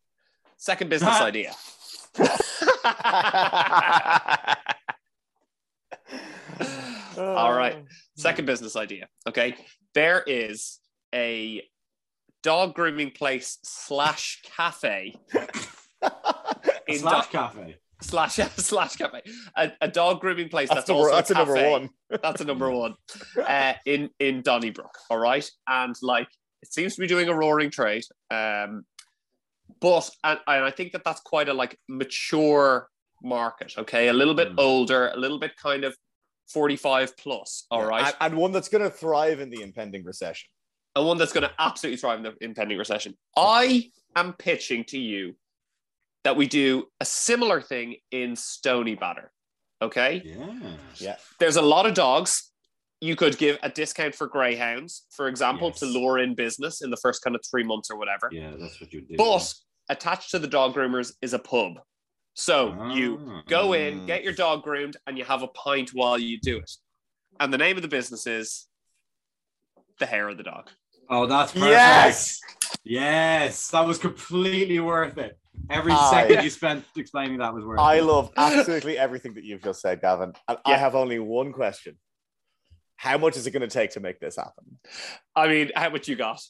Second business idea. All right. Second business idea. Okay. There is a dog grooming place slash cafe in Slash Do- cafe. slash slash cafe. A, a dog grooming place That's, that's, number, also that's a a number one. That's a number one uh, in in Donnybrook. All right, and like it seems to be doing a roaring trade. Um, but and, and I think that that's quite a like mature market. Okay, a little bit Mm. older, a little bit kind of forty five plus. All right, and, and one that's going to thrive in the impending recession. and one that's going to absolutely thrive in the impending recession. I am pitching to you that we do a similar thing in Stoneybatter. Okay. Yeah. Yeah. there's a lot of dogs. You could give a discount for greyhounds, for example, to lure in business in the first kind of three months or whatever. Yeah, that's what you do. But attached to the dog groomers is a pub. So you Ah. go in, Mm. get your dog groomed, and you have a pint while you do it. And the name of the business is the hair of the dog. Oh, that's perfect. Yes! Yes, that was completely worth it. Every Ah, second you spent explaining that was worth I it. love absolutely everything that you've just said, Gavin. And I have only one question. How much is it going to take to make this happen? I mean, how much you got?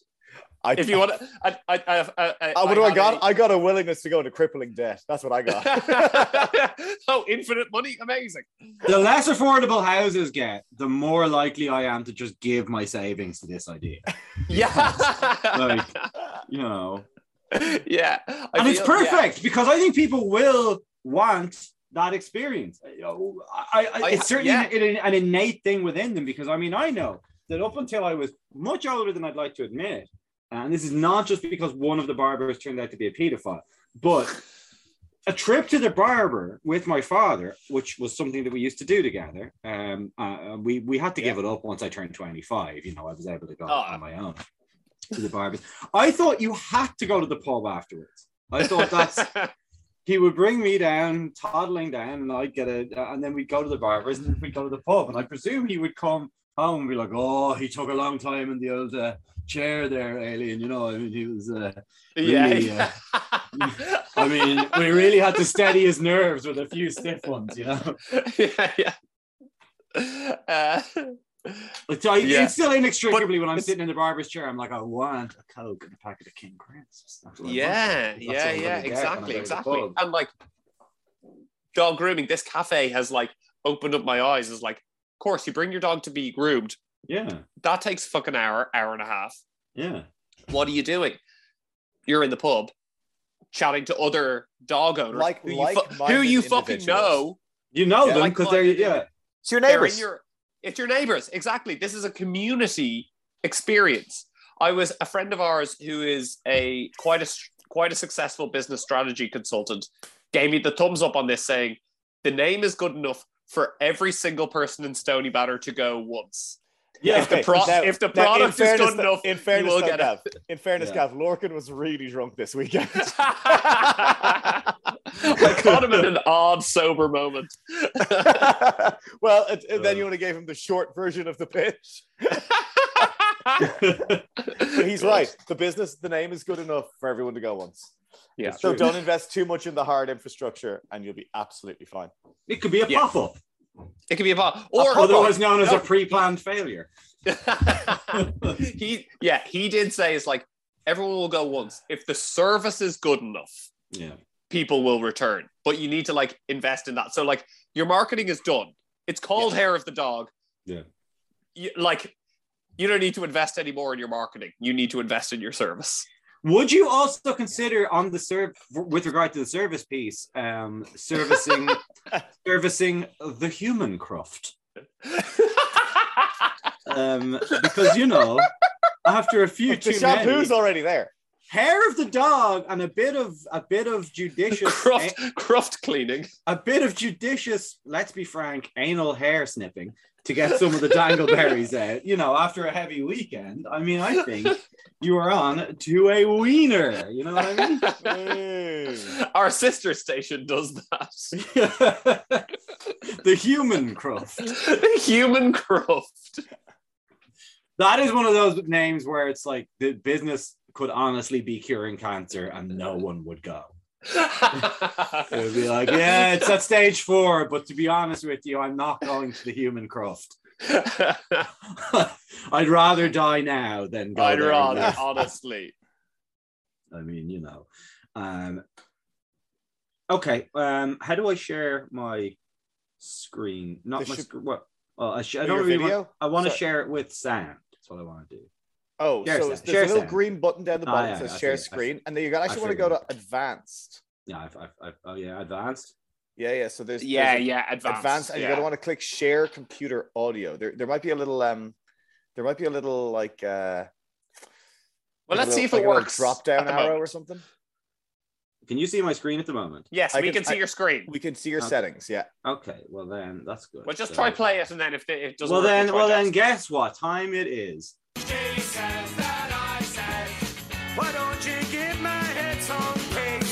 I, If you want to, I, I, I, I, I, Oh, what do I got? a- I got a willingness to go into crippling debt. That's what I got. oh, infinite money, amazing. The less affordable houses get, the more likely I am to just give my savings to this idea. Yeah, Like, You know, yeah, I and it's feel- yeah. perfect because I think people will want that experience. I, I, I- it's certainly yeah. an, an innate thing within them because I mean I know that up until I was much older than I'd like to admit, and this is not just because one of the barbers turned out to be a pedophile, but a trip to the barber with my father, which was something that we used to do together. Um, uh, we we had to give it up once I turned twenty five. You know, I was able to go Oh. on my own to the barbers. I thought you had to go to the pub afterwards. I thought that's he would bring me down, toddling down, and I'd get a, and then we'd go to the barbers and we'd go to the pub. And I presume he would come home and be like, "Oh, he took a long time in the old uh, chair there, alien." You know, I mean, he was. Uh, yeah. Really, yeah. I mean, we really had to steady his nerves with a few stiff ones. You know, yeah, yeah. Uh, it's, I, Yeah. it's still inextricably when I'm sitting in the barber's chair. I'm like, I want a coke and a packet of King Crisps. That's what I want. yeah, yeah, yeah, gonna get when I exactly, go to the exactly. And like dog grooming, this cafe has like opened up my eyes. Is like, of course, you bring your dog to be groomed. Yeah, That takes fucking hour, hour and a half. yeah. What are you doing? You're in the pub, chatting to other dog owners Like- who you, like-minded who you fucking know You know Yeah, them like because they're yeah. It's your neighbors. your, it's your neighbors. Exactly. This is a community experience. I was a friend of ours who is a quite a quite a successful business strategy consultant. Gave me the thumbs up on this, saying the name is good enough for every single person in Stoneybatter to go once. Yeah, if the pro- now- if the now, product is fairness, good enough, in you fairness, will get Gav, in fairness, Yeah. Gav, Lorcan was really drunk this weekend. I caught him in an odd sober moment. well, it, it- then Uh. you only gave him the short version of the pitch. But he's right. The business, the name is good enough for everyone to go once. Yeah. So True. don't invest too much in the hard infrastructure, and you'll be absolutely fine. it could be a Yeah. pop up, It could be a pot. Or otherwise known as No. a pre-planned failure. he yeah, he did say it's like everyone will go once. If the service is good enough, Yeah, people will return. But you need to like invest in that. So like your marketing is done. It's called hair of the dog. Yeah. You, like you don't need to invest any more in your marketing. You need to invest in your service. Would you also consider on the serve with regard to the service piece, um, servicing servicing the human cruft? Um, because you know, after a few the too shampoo's many, already there. hair of the dog and a bit of a bit of judicious cruft, cruft cleaning. a bit of judicious, let's be frank, anal hair snipping to get some of the dangleberries out. You know, after a heavy weekend, I mean, I think you are on to a wiener. You know what I mean? Our sister station does that. the human cruft. the human cruft. That is one of those names where it's like the business could honestly be curing cancer and no one would go. It would be like, yeah, it's at stage four, but to be honest with you, I'm not going to the human cruft. I'd rather die now than go I'd there rather, with- honestly. I mean, you know. Um, okay. Um, how do I share my screen? Not This my should- screen. What? Well, I, sh- I don't really video? want. I want to share it with sound. That's what I want to do. Oh, Share so sound. there's a little sound. green button down the Ah, bottom yeah, that says I share see it. I screen, and then you actually I want to go to advanced. Yeah, I've, I've, I've, oh yeah, advanced. Yeah, yeah. So there's Yeah, there's yeah, advanced. advanced, and yeah. you're gonna want to click share computer audio. There, there might be a little um, there might be a little like uh. Well, let's see if it like a little works. Drop down arrow moment. or something. Can you see my screen at the moment? Yes, I we can- can see I- your screen. We can see your Okay. settings. Yeah. Okay, well then that's good. Well, just So- try play it, and then if it it doesn't Well work, then, well then, guess what time it is? Why don't you give my head some cake?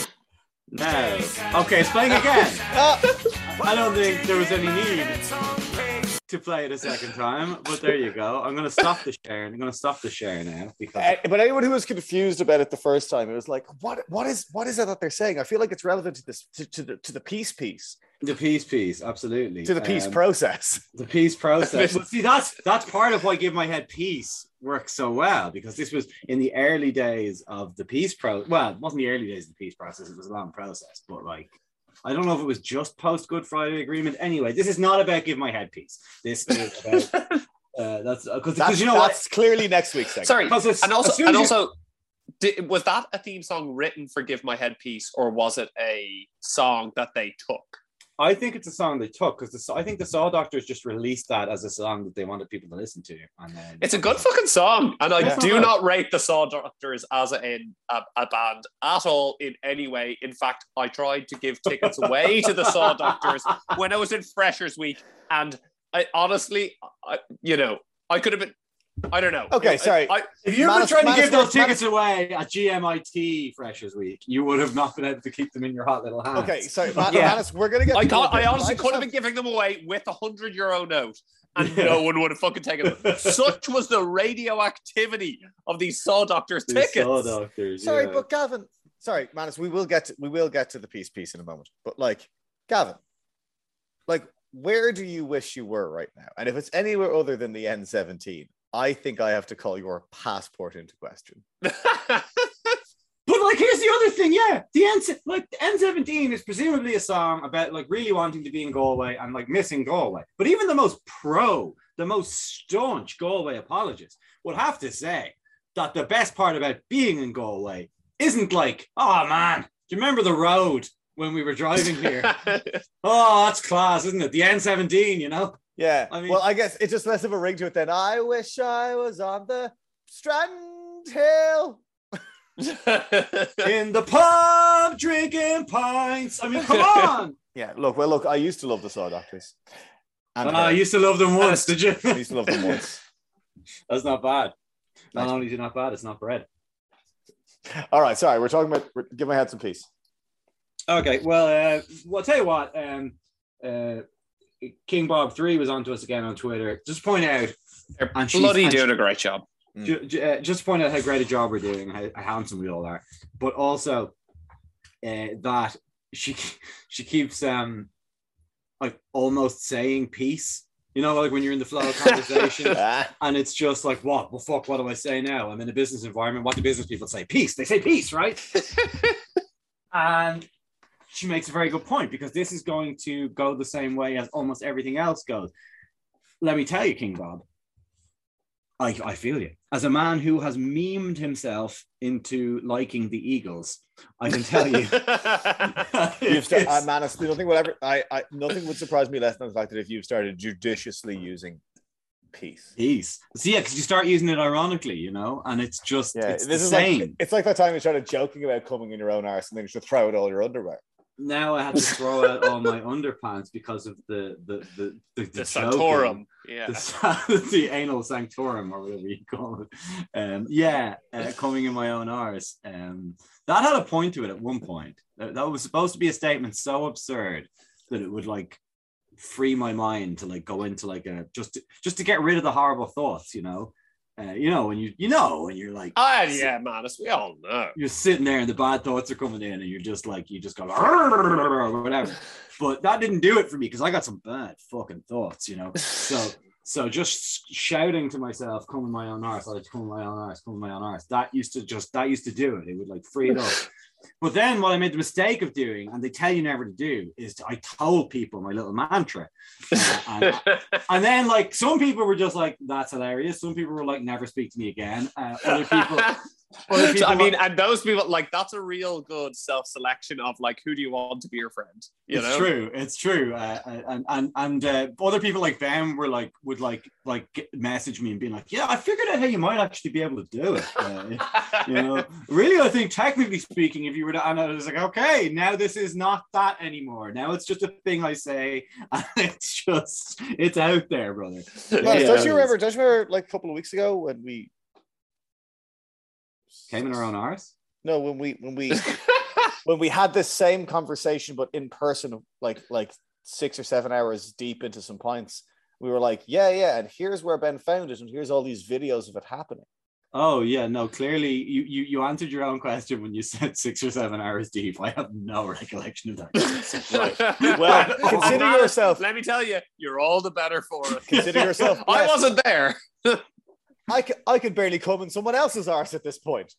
No. Okay, it's playing again. Ah! I don't think there was any need Head some cake. to play it a second time, but there you go. I'm gonna stop the share. I'm gonna stop the share now because Uh, but anyone who was confused about it the first time, it was like, what? What is? What is it that they're saying? I feel like it's relevant to this, to, to the to the peace piece, the peace piece, absolutely. to the peace Um, process. the peace process. but see, that's that's part of why give my head peace works so well because this was in the early days of the peace pro. Well, it wasn't the early days of the peace process; it was a long process. But like, I don't know if it was just post Good Friday Agreement. Anyway, this is not about give my head peace. This is about uh, that's because That's, you know what? clearly next week's segment. Sorry, and also, and you- also, did, was that a theme song written for "Give My Head Peace," or was it a song that they took? I think it's a song they took because I think the Saw Doctors just released that as a song that they wanted people to listen to, and then It's a good fucking song, and I Yeah. do not rate the Saw Doctors as a, a, a band at all in any way. In fact, I tried to give tickets away to the Saw Doctors when I was in Freshers Week, and I honestly, I, you know, I could have been. I don't know. Okay, sorry. I, If you were Manus- trying to Manus- give those Manus- tickets away at GMIT Freshers Week, you would have not been able to keep them in your hot little hands. Okay, sorry, Ma- Yeah. Manus, we're gonna get. I, to I honestly could have have- been giving them away with a hundred euro note, and Yeah. no one would have fucking taken them. Such was the radioactivity of these Saw Doctors These tickets. Saw Doctors. Sorry, yeah. but Gavin, sorry, Manus, we will get to, we will get to the peace piece in a moment. But like, Gavin, like, where do you wish you were right now? And if it's anywhere other than the N17, I think I have to call your passport into question. But like, here's the other thing. Yeah, the N like the N17 is presumably a song about like really wanting to be in Galway and like missing Galway. But even the most pro, the most staunch Galway apologist would have to say that the best part about being in Galway isn't like, oh man, do you remember the road? when we were driving here. oh, that's class, isn't it? The N17, you know? Yeah. I mean- well, I guess it's just less of a ring to it then. I wish I was on the Strand Hill. In the pub drinking pints. I mean, come on. Yeah. Look, well, look, I used to love the Saw Doctors. And Ah, I used to love them once, did you? I used to love them once. That's not bad. Not Nice. only is it not bad, it's not bread. All right. Sorry. We're talking about, we're- give my head some peace. Okay, well, uh, well, I'll tell you what. Um, uh, King Bob Three was onto us again on Twitter. Just point out, They're And she's- bloody and doing a great job. ju- ju- uh, just point out how great a job we're doing, how, how handsome we all are, but also uh, that she she keeps um like almost saying peace. You know, like when you're in the flow of conversation, and it's just like, what? Well, fuck. What do I say now? I'm in a business environment. What do business people say? Peace. They say peace, right? and she makes a very good point because this is going to go the same way as almost everything else goes. Let me tell you, King Bob. I, I feel you. As a man who has memed himself into liking the Eagles, I can tell you. you've it's- uh, man, nothing would ever, I, I, nothing would surprise me less than the fact that if you've started judiciously using peace. peace. See, yeah, because you start using it ironically, you know, and it's just Yeah, it's this the is same. like it's like that time you started joking about coming in your own arse and then you should throw out all your underwear. Now I had to throw out all my underpants because of the the the the, The joking. Santorum. Yeah. the, the anal sanctorum or whatever you call it. Um, yeah, uh, coming in my own arse. Um, that had a point to it at one point. That, that was supposed to be a statement so absurd that it would like free my mind to like go into like a just to, just to get rid of the horrible thoughts. You know, uh, you know when you you know when you're like Ah, yeah, man. As we all know. you're sitting there and the bad thoughts are coming in and you're just like you just go or whatever but that didn't do it for me because i got some bad fucking thoughts you know so so just shouting to myself come in my own arse I like come in my own arse come in my own arse. That used to just that used to do it. It would like free it up. But then what i made the mistake of doing and they tell you never to do is to, i told people my little mantra. Uh, and, and then like some people were just like that's hilarious. Some people were like never speak to me again. Uh, other people I were- mean, and those people like that's a real good self-selection of like who do you want to be your friend? You it's know, true. It's true. Uh, and and and uh, other people like them were like would like like message me and be like, yeah, I figured out how you might actually be able to do it. Uh, you know, really, I think technically speaking, if you were to, and I was like, okay, now this is not that anymore. Now it's just a thing I say, and it's just it's out there, brother. Man, Yeah. don't you remember? Don't you remember like a couple of weeks ago when we Came in our own arse. No, when we when we when we had this same conversation but in person, like like six or seven hours deep into some pints, we were like, yeah, yeah, and here's where Ben found it, and here's all these videos of it happening. Oh yeah, no. Clearly, you you you answered your own question when you said six or seven hours deep. I have no recollection of that. Well, consider man, yourself- Let me tell you, you're all the better for it. Consider yourself I wasn't there. I could, I could barely come in someone else's arse at this point,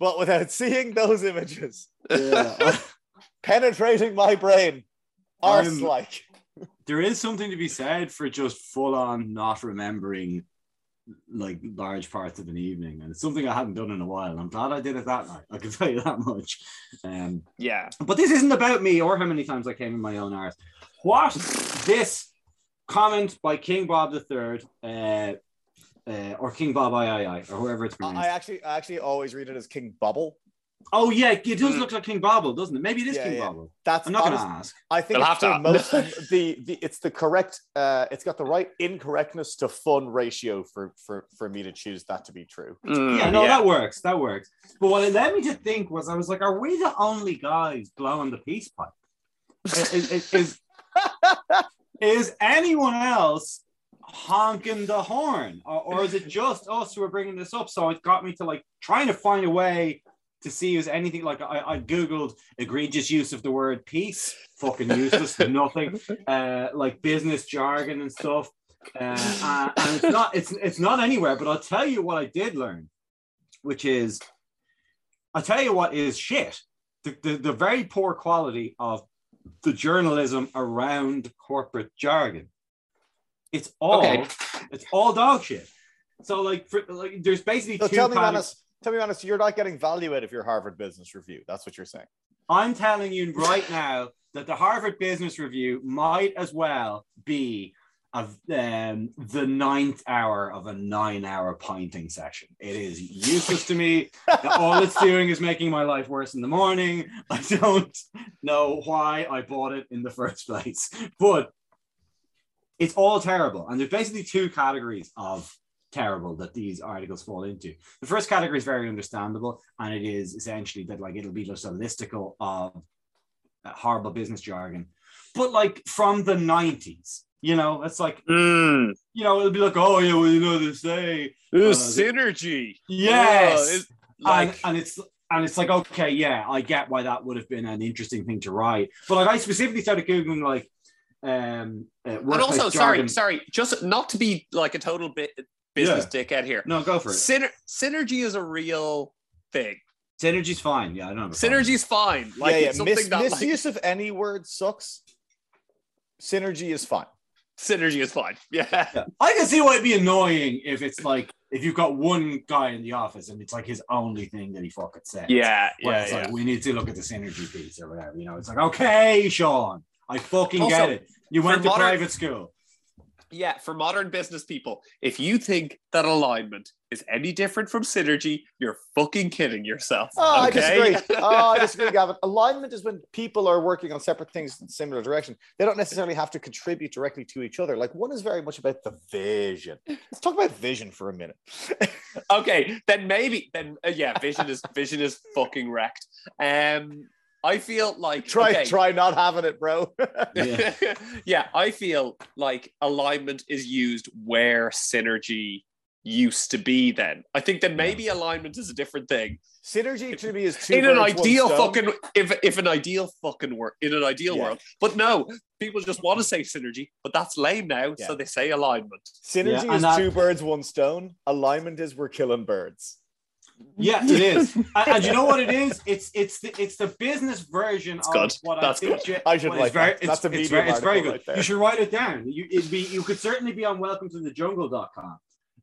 but without seeing those images Yeah. penetrating my brain, arse I'm- like. there is something to be said for just full on not remembering like large parts of an evening and it's something i hadn't done in a while and i'm glad i did it that night i can tell you that much um Yeah. but this isn't about me or how many times i came in my own arse what this comment by king bob iii uh, uh, or king bob i or whoever it's pronounced I actually, I actually always read it as King Bubble. oh yeah it does Mm. look like king bobble doesn't it maybe it is Yeah, king yeah. bobble That's i'm not gonna ask I think They'll it's have the, to- most, the the it's the correct uh it's got the right incorrectness to fun ratio for for for me to choose that to be true. Mm, yeah, no, that works. That works. But what it led me to think was, I was like, are we the only guys blowing the peace pipe? is, is, is, is anyone else honking the horn, or, or is it just us who are bringing this up? So it got me to like trying to find a way to see is anything like I, I googled egregious use of the word peace, fucking useless, nothing, uh, like business jargon and stuff. Uh, and it's not it's it's not anywhere. But I'll tell you what I did learn, which is I'll tell you what is shit. The, the, the very poor quality of the journalism around corporate jargon. It's all Okay. it's all dog shit. So like for like there's basically So two tell me kind of- honest, tell me honest, you're not getting value out of your Harvard Business Review. That's what you're saying. I'm telling you right now that the Harvard Business Review might as well be of um, the ninth hour of a nine-hour pinting session. It is useless to me. All it's doing is making my life worse in the morning. I don't know why I bought it in the first place, but it's all terrible. And there's basically two categories of terrible that these articles fall into. The first category is very understandable, and it is essentially that like it'll be just a listicle of uh, horrible business jargon, but like from the 90s. You know, it's like Mm. you know, it'll be like, oh yeah, well, you know, they say Ooh, Uh, synergy. yes, Oh, it's like and, and it's and it's like okay, yeah, I get why that would have been an interesting thing to write, but like I specifically started googling like um, uh, and workplace also jargon. sorry, sorry, just not to be like a total bit business dickhead here. No, go for it. Syner- synergy is a real thing. Synergy's fine. Yeah, I don't. have. Synergy's fine. Like yeah, yeah. it's something Mis- that like, of any word sucks. Synergy is fine. synergy is fine. Yeah. Yeah. I can see why it'd be annoying if it's like if you've got one guy in the office and it's like his only thing that he fucking says. Yeah. Where Yeah. it's yeah. like we need to look at the synergy piece or whatever. You know, it's like okay, Sean, I fucking Also, get it. You went to modern- private school. yeah, for modern business people, if you think that alignment is any different from synergy, you're fucking kidding yourself. Oh, okay? I disagree. Oh, I disagree, Gavin. Alignment is when people are working on separate things in similar direction. They don't necessarily have to contribute directly to each other. Like one is very much about the vision. Let's talk about vision for a minute. okay, then maybe then uh, yeah, vision is vision is fucking wrecked. Um, I feel like try okay. try not having it, bro. Yeah. yeah, I feel like alignment is used where synergy used to be. Then I think that maybe alignment is a different thing. Synergy to me is two in an birds, one ideal fucking if if an ideal fucking work in an ideal Yeah. world, but no, people just want to say synergy, but that's lame now, Yeah. so they say alignment. Synergy Yeah, is that- two birds, one stone. Alignment is we're killing birds. Yeah, it is. and, and you know what it is? It's it's the it's the business version It's of good. what That's I think. good. I should what is like very, that. It's, That's a it's Medium very, it's very good. right you should write it down. You it'd be you could certainly be on welcome to the jungle.com,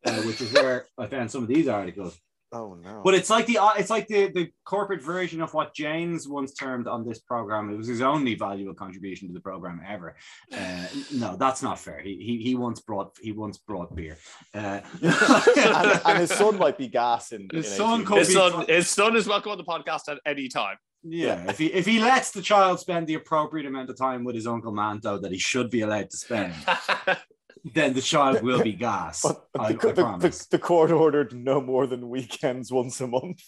uh, which is where I found some of these articles. Oh no. But it's like the uh, it's like the the corporate version of what James once termed on this program. It was his only valuable contribution to the program ever. Uh, no, that's not fair. He, he he once brought he once brought beer. Uh, and, and his son might be gas in, His in son could His be- son, his son is welcome on the podcast at any time. Yeah, if he if he lets the child spend the appropriate amount of time with his uncle Manto that he should be allowed to spend, then the child will be gas. But I, I the, the, promise. the, the court ordered no more than weekends once a month.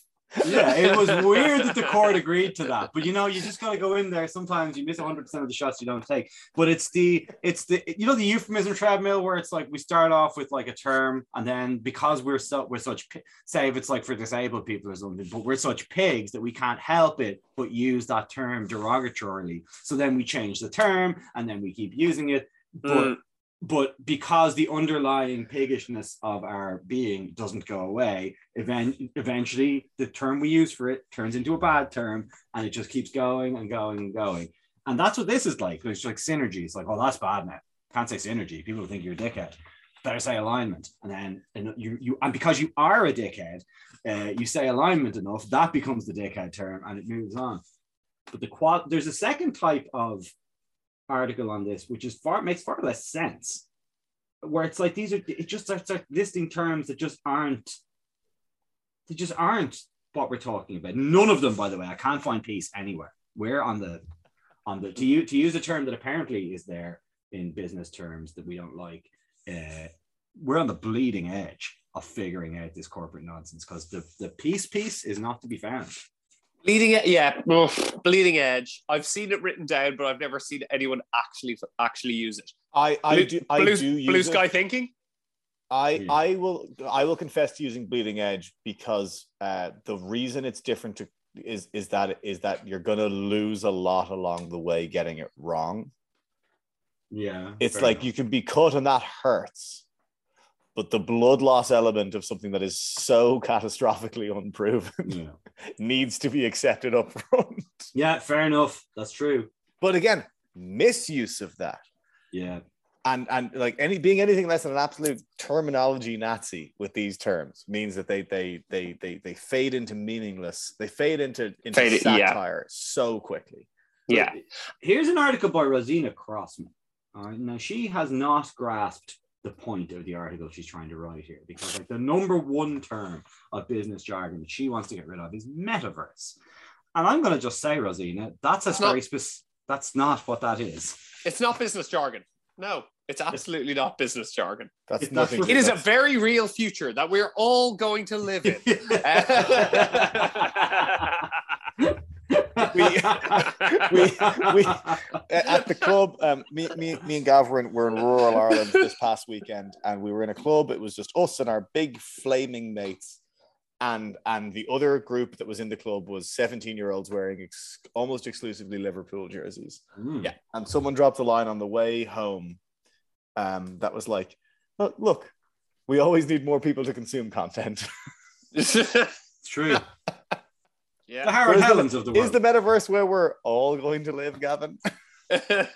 yeah, it was weird that the court agreed to that, but you know, you just gotta go in there. Sometimes you miss 100 percent of the shots you don't take. But it's the it's the you know the euphemism treadmill where it's like we start off with like a term, and then because we're so we're such pi- say if it's like for disabled people or something, but we're such pigs that we can't help it but use that term derogatorily. So then we change the term, and then we keep using it. But Mm. But because the underlying piggishness of our being doesn't go away, event, eventually the term we use for it turns into a bad term and it just keeps going and going and going. And that's what this is like. It's like synergy. It's like, oh, that's bad now. Can't say synergy. People think you're a dickhead. Better say alignment. And then and you you and because you are a dickhead, uh, you say alignment enough, that becomes the dickhead term and it moves on. But the quad there's a second type of article on this, which is far makes far less sense. Where it's like these are it just starts listing terms that just aren't they just aren't what we're talking about. None of them, by the way, I can't find peace anywhere. We're on the on the to use to use a term that apparently is there in business terms that we don't like. Uh, we're on the bleeding edge of figuring out this corporate nonsense because the the peace piece is not to be found. Bleeding, yeah, ugh, bleeding edge. I've seen it written down, but I've never seen anyone actually actually use it. I, I Blue, do I blue, do use blue it. sky thinking. I I will I will confess to using bleeding edge because uh, the reason it's different to, is is that is that you're gonna lose a lot along the way getting it wrong. Yeah, It's like enough. you can be cut and that hurts, but the blood loss element of something that is so catastrophically unproven yeah. needs to be accepted up front. yeah, fair enough. That's true. But again, misuse of that. Yeah. and and like any being anything less than an absolute terminology Nazi with these terms means that they they they they they fade into meaningless. They fade into into Fade- yeah. satire so quickly. Yeah. Here's an article by Rosina Crossman. All right, now she has not grasped the point of the article she's trying to write here because like the number one term of business jargon that she wants to get rid of is metaverse. And I'm going to just say, Rosina, that's a It's very specific. That's not what that is. It's not business jargon. No, it's absolutely not business jargon. That's It's nothing. It is a very real future that we're all going to live in. we, we, we, at the club. Um, me, me, me and Gav were in, rural Ireland this past weekend, and we were in a club. It was just us and our big flaming mates, and and the other group that was in the club was seventeen year olds wearing ex- almost exclusively Liverpool jerseys. Mm. Yeah, and someone dropped a line on the way home, um, that was like, "Look, look, we always need more people to consume content." It's true. The yeah. Harold Is the- Helens of the world. Is the metaverse where we're all going to live, Gavin? I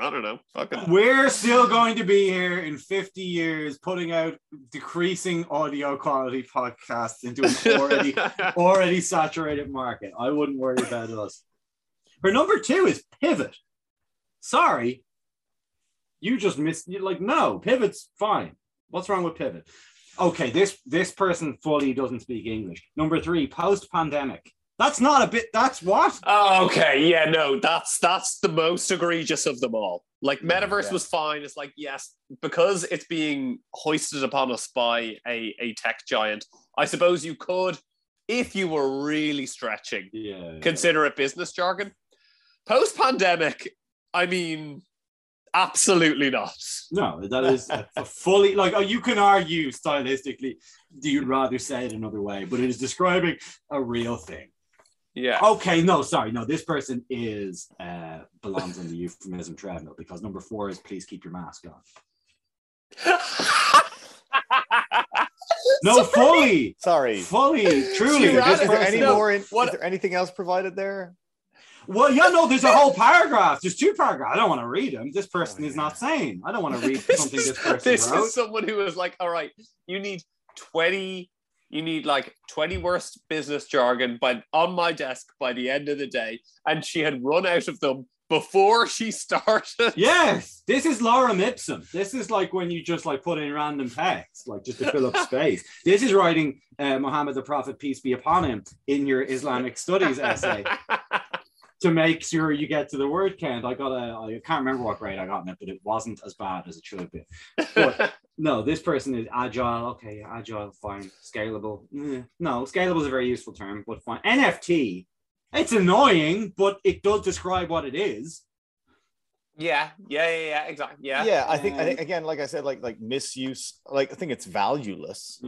don't know. Fucking. We're still going to be here in 50 years putting out decreasing audio quality podcasts into an already already saturated market. I wouldn't worry about us. Her number two is pivot. Sorry. You just missed You're like no, pivot's fine. What's wrong with pivot? Okay, this this person fully doesn't speak English. Number three, post-pandemic. That's not a bit that's what? Oh, okay. Yeah, no, that's that's the most egregious of them all. Like metaverse Yeah. was fine. It's like, yes, because it's being hoisted upon us by a, a tech giant, I suppose you could, if you were really stretching, Yeah. consider it business jargon. Post pandemic, I mean, absolutely not. No, that is a, a fully like oh, you can argue stylistically. Do you rather say it another way? But it is describing a real thing. Yeah. Okay, no, sorry, no. This person is uh belongs on the euphemism treadmill because number four is please keep your mask on. No, fully, Sorry. fully, truly. She Is, is there person, any more? In, what- is there anything else provided there? well, yeah, no. There's a whole paragraph. There's two paragraphs. I don't want to read them. This person is not sane. I don't want to read this something is, this person this wrote. is someone who is like, all right, you need 20, you need like 20 worst business jargon by on my desk by the end of the day. And she had run out of them before she started. Yes, this is Lorem Ipsum. This is like when you just like put in random text, like just to fill up space. This is writing uh, Muhammad the Prophet, peace be upon him, in your Islamic studies essay to make sure you get to the word count. I got a, I can't remember what grade I got in it, but it wasn't as bad as it should have been. But no, this person is agile. Okay, agile, fine. Scalable. eh, No, scalable is a very useful term, but fine. NFT. It's annoying, but it does describe what it is. Yeah, yeah, yeah, yeah, exactly. Yeah. Yeah, I think I think again, like I said, like like misuse. Like I think it's valueless.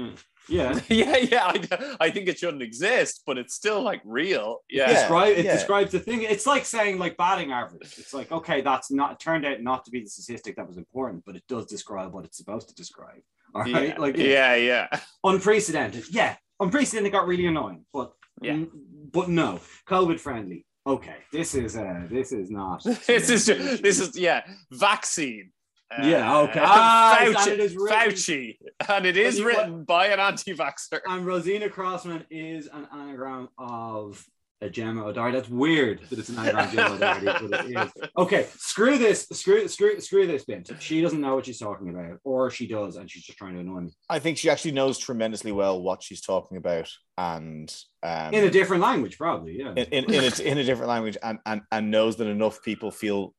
Yeah. Yeah, yeah, I, I think it shouldn't exist, but it's still like real. Yeah. Yeah. describe it yeah. describes the thing. It's like saying like batting average. It's like okay, that's not turned out not to be the statistic that was important, but it does describe what it's supposed to describe. All right, Yeah, like yeah, yeah. unprecedented. Yeah, unprecedented got really annoying, but Yeah. mm, but no, COVID friendly. Okay, this is uh this is not. this is ju- this is yeah, vaccine. Uh, Yeah, okay. Ah, Fauci, and it is written- Fauci, and it is written by an anti-vaxxer. And Rosina Crossman is an anagram of a Gemma O'Doherty. That's weird that it's an anagram of Gemma O'Doherty, but it is. Okay, screw this, screw, screw, screw this bit. She doesn't know what she's talking about, or she does, and she's just trying to annoy me I think she actually knows tremendously well what she's talking about, and um, in a different language, probably. Yeah. in, in, in, a, in a different language, and, and and knows that enough people feel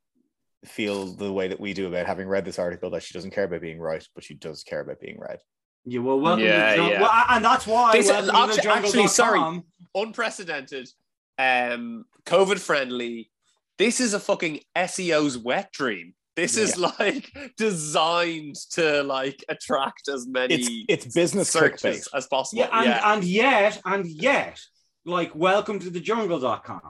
feel the way that we do about having read this article that she doesn't care about being right, but she does care about being read. Yeah. Well, welcome Yeah, to jungle. yeah. Well, and that's why. This- welcome to the actually- actually, sorry. Unprecedented, um, COVID friendly. This is a fucking SEO's wet dream. This is like designed to like attract as many It's it's business searches clickbait. as possible. Yeah, and, and yet, and yet, like, welcome to the jungle.com.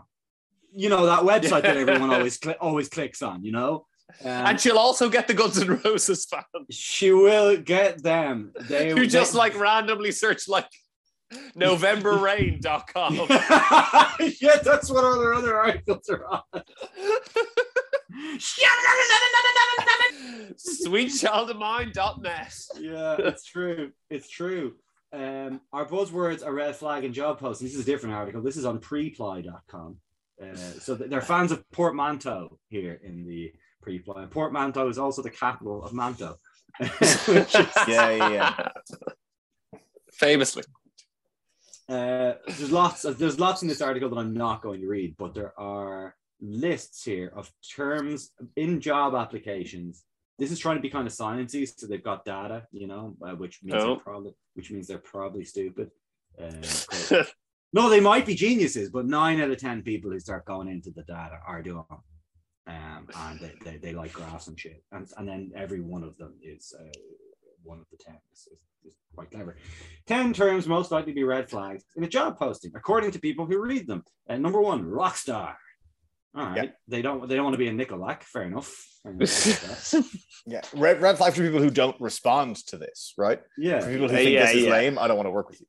You know, that website that everyone always cli- always clicks on, you know? Um, and she'll also get the Guns N' Roses fans she will get them. They who just they- like randomly search like novemberrain.com. yeah, that's what other other articles are on. Sweetchildofmine.net. yeah, it's true. It's true. Um, our buzzwords are red flag and job posting. This is a different article. This is on preply.com. Uh, so they're fans of Portmanteau here in the preply. And Portmanteau is also the capital of Manto. Is- Yeah, yeah, yeah. Famously. Uh, there's lots of, there's lots in this article that I'm not going to read, but there are lists here of terms in job applications. This is trying to be kind of sciencey, so they've got data, you know, uh, which means Oh. they're probably which means they're probably stupid. Uh, no, they might be geniuses, but nine out of ten people who start going into the data are doing. Um, and they, they, they like graphs and shit, and and then every one of them is uh, one of the ten is, is, is quite clever. 10 terms most likely to be red flags in a job posting, according to people who read them. And number one, rock star. All right. Yeah. They don't they don't want to be a Nickelback. Fair enough. Fair enough. Yeah, red, red flag for people who don't respond to this, right? For yeah. people who uh, think yeah, this is yeah. lame, I don't want to work with you.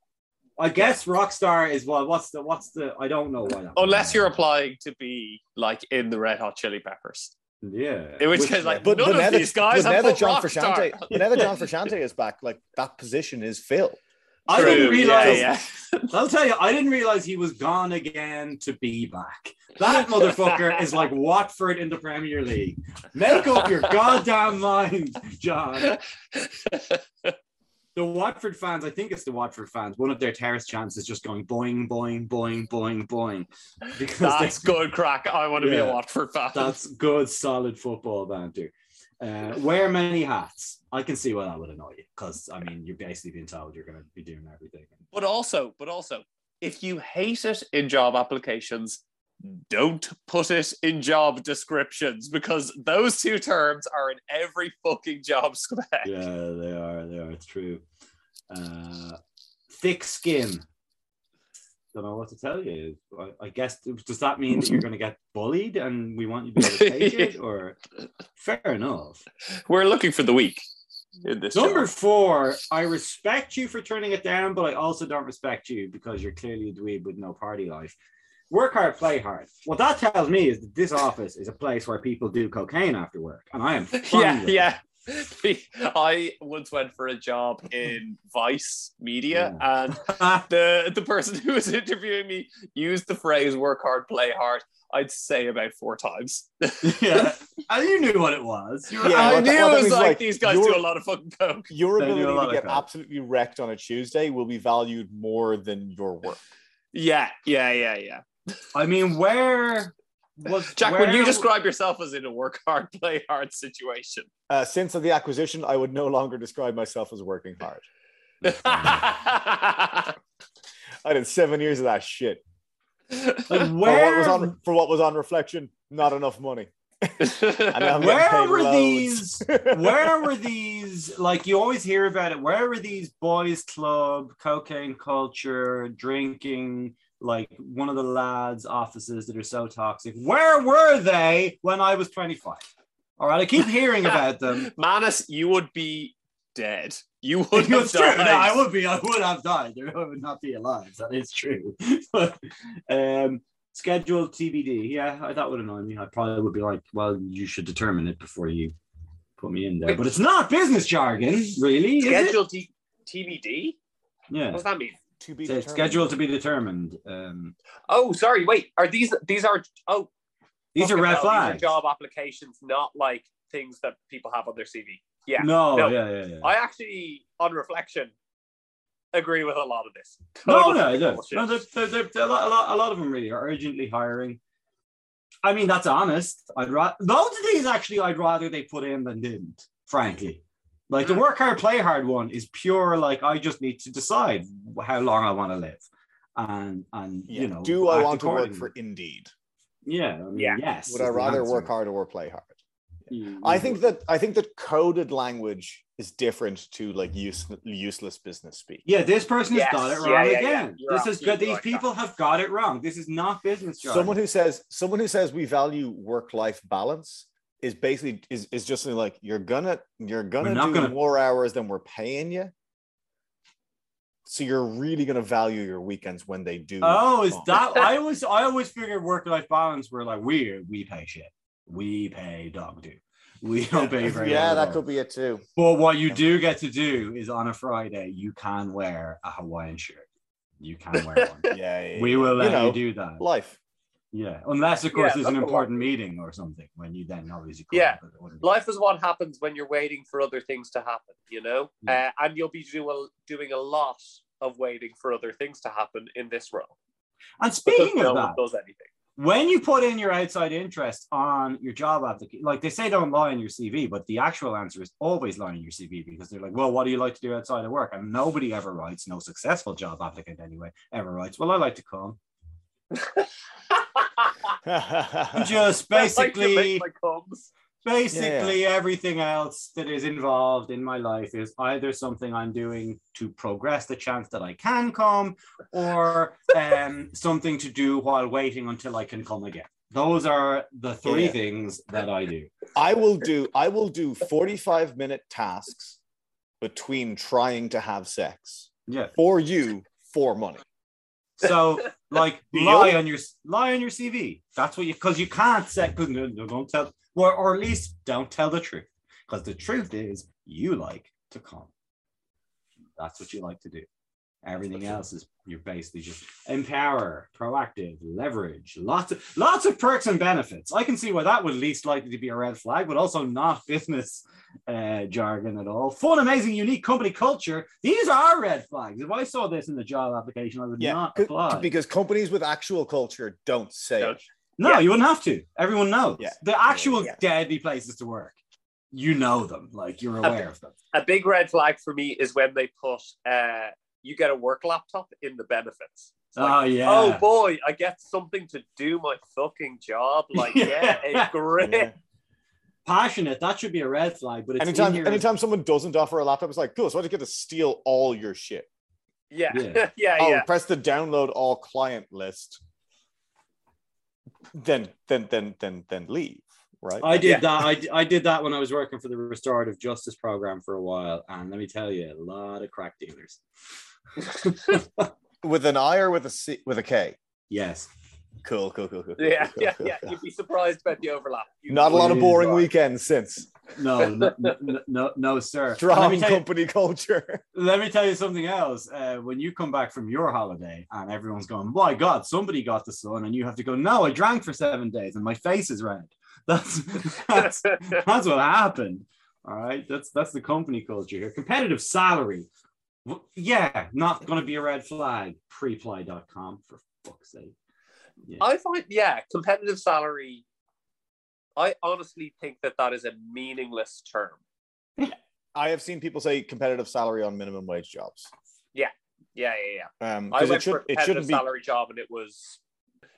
I guess rock star is well, what's the what's the I don't know why that Unless you're applying to be like in the Red Hot Chili Peppers. Yeah. In which case, like, But, none but of now that, these guys but now that John rock. Frusciante, now that John Frusciante is back, like that position is filled. I didn't True, realize yeah, I'll tell you, I didn't realize he was gone again to be back. That motherfucker is like Watford in the Premier League. Make up your goddamn mind, John. The Watford fans, I think it's the Watford fans, one of their terrace chants is just going boing, boing, boing, boing, boing. Because That's good crack. I want to be a Watford fan. that's good, solid football banter. Uh, wear many hats. I can see why that would annoy you because I mean, you're basically being told you're going to be doing everything. But also, but also, if you hate it in job applications, don't put it in job descriptions because those two terms are in every fucking job spec. Yeah, they are. They are. It's true. Uh, thick skin. Don't know what to tell you. I, I guess does that mean that you're going to get bullied and we want you to be able to take it? Or fair enough. We're looking for the weak in this. Number job. four. I respect you for turning it down, but I also don't respect you because you're clearly a dweeb with no party life. Work hard, play hard. What that tells me is that this office is a place where people do cocaine after work, and I am. yeah, with it. yeah. I once went for a job in Vice Media, and the the person who was interviewing me used the phrase "work hard, play hard." I'd say about four times. yeah, and you knew what it was. You were- Yeah, I what knew what that it was like, like, these guys you're- do a lot of fucking coke. Your They do a ability to get crap. absolutely wrecked on a Tuesday will be valued more than your work. Yeah, yeah, yeah, yeah. I mean, where was Jack, where, when you describe yourself as in a work hard, play hard situation, Uh, since of the acquisition, I would no longer describe myself as working hard. I did seven years of that shit. like, For what where was on for what was on reflection, not enough money. Where were loads. these- where were these like you always hear about it where were these boys club cocaine culture drinking like one of the lads offices that are so toxic. Where were they when i was 25 all right i keep hearing about them. Manus, you would be dead. You would have it's true. Died. no, i would be i would have died. I would not be alive. That is true. But um scheduled tbd yeah that would annoy me. I probably would be like well you should determine it before you put me in there. But it's not business jargon really? Scheduled T- TBD? What yeah. Does that mean? To be determined. scheduled to be determined um Oh, sorry. Wait, are these these are oh these are red hell, flags These are job applications, not like things that people have on their CV. Yeah. no, No. yeah yeah yeah I actually, on reflection, agree with a lot of this. No, Total no, fucking no, no they're, they're, they're, they're a, lot, a, lot, a lot of them really are urgently hiring. I mean, that's honest. I'd rather loads of these actually. I'd rather they put in than didn't. Frankly, like the Mm. work hard, play hard one is pure. Like I just need to decide how long I want to live, and and Yeah. you know, Do I want to work for Indeed? Yeah, I mean, Yeah. Yes. Would I rather work hard or play hard? You- I think that I think that coded language is different to like use, useless business speak. Yeah, this person has Yes, got it yeah, wrong yeah, yeah. again. You're This is good. These people have got it wrong. This is not business jargon. Someone who says someone who says we value work life balance is basically is, is just like you're gonna you're gonna do gonna- more hours than we're paying you. So you're really gonna value your weekends when they do. Oh, is that? I always, I always figured work life balance were like we we pay shit. We pay dog do. We don't pay very yeah, that could be it too. But what you do get to do is on a Friday, you can wear a Hawaiian shirt. You can wear one. Yeah, yeah, we will let you, know, do that. life. Yeah, unless of course Yeah, there's an that's a lot. important meeting or something when you then obviously Yeah. it Life is what happens when you're waiting for other things to happen, you know? Yeah. Uh, and you'll be do, doing a lot of waiting for other things to happen in this role. And speaking of one that, does anything. when you put in your outside interest on your job application, like they say don't lie in your CV, but the actual answer is always lie in your CV because they're like, well, what do you like to do outside of work? And nobody ever writes, no successful job applicant anyway, ever writes, well, I like to come. Just I like to basically, make my basically everything else that is involved in my life is either something I'm doing to progress the chance that I can come or um, something to do while waiting until I can come again. Those are the three Yeah. things that I do. I will do I will do 45 minute tasks between trying to have sex Yeah. for you for money. So like lie on your lie on your CV. That's what you because you can't say because no, no, don't tell or, or at least don't tell the truth. Because the truth is you like to come. That's what you like to do. Everything else is you're basically just empower, proactive, leverage, lots of lots of perks and benefits. I can see why that would least likely to be a red flag, but also not business uh, jargon at all. Fun, amazing, unique company culture. These are red flags. If I saw this in the job application, I would Yeah, not apply. because companies with actual culture don't say Don't. it. No, Yeah. you wouldn't have to. Everyone knows. Yeah. The actual Yeah. deadly places to work. You know them. Like you're aware of them. A big red flag for me is when they put uh, you get a work laptop in the benefits. Like, oh yeah. Oh boy, I get something to do my fucking job. Like, yeah, Yeah. it's great. Yeah. Passionate. That should be a red flag. But it's Anytime in anytime someone doesn't offer a laptop, it's like, cool, so I just get to steal all your shit. Yeah, Yeah. yeah, yeah. Oh, press the download all client list. Then then then then then leave. Right. I did Yeah. that. I, I did that when I was working for the restorative justice program for a while, and let me tell you, a lot of crack dealers. with an I or with a C with a K. Yes. Cool, cool, cool, cool. cool, yeah, cool, yeah, cool, yeah. cool. You'd be surprised about the overlap. You- Not a lot of boring God. weekends since. No, no, no, no, no, no, sir. And let Strong me tell you- company culture. let me tell you something else. Uh, when you come back from your holiday and everyone's going, "My God, somebody got the sun," and you have to go, "No, I drank for seven days and my face is red." That's that's that's what happened. All right, that's that's the company culture here. Competitive salary, W- yeah, not going to be a red flag. Preply.com for fuck's sake. Yeah. I find, yeah, competitive salary. I honestly think that that is a meaningless term. I have seen people say competitive salary on minimum wage jobs. Yeah, yeah, yeah. Um, I because went it should for a it competitive shouldn't be salary job, and it was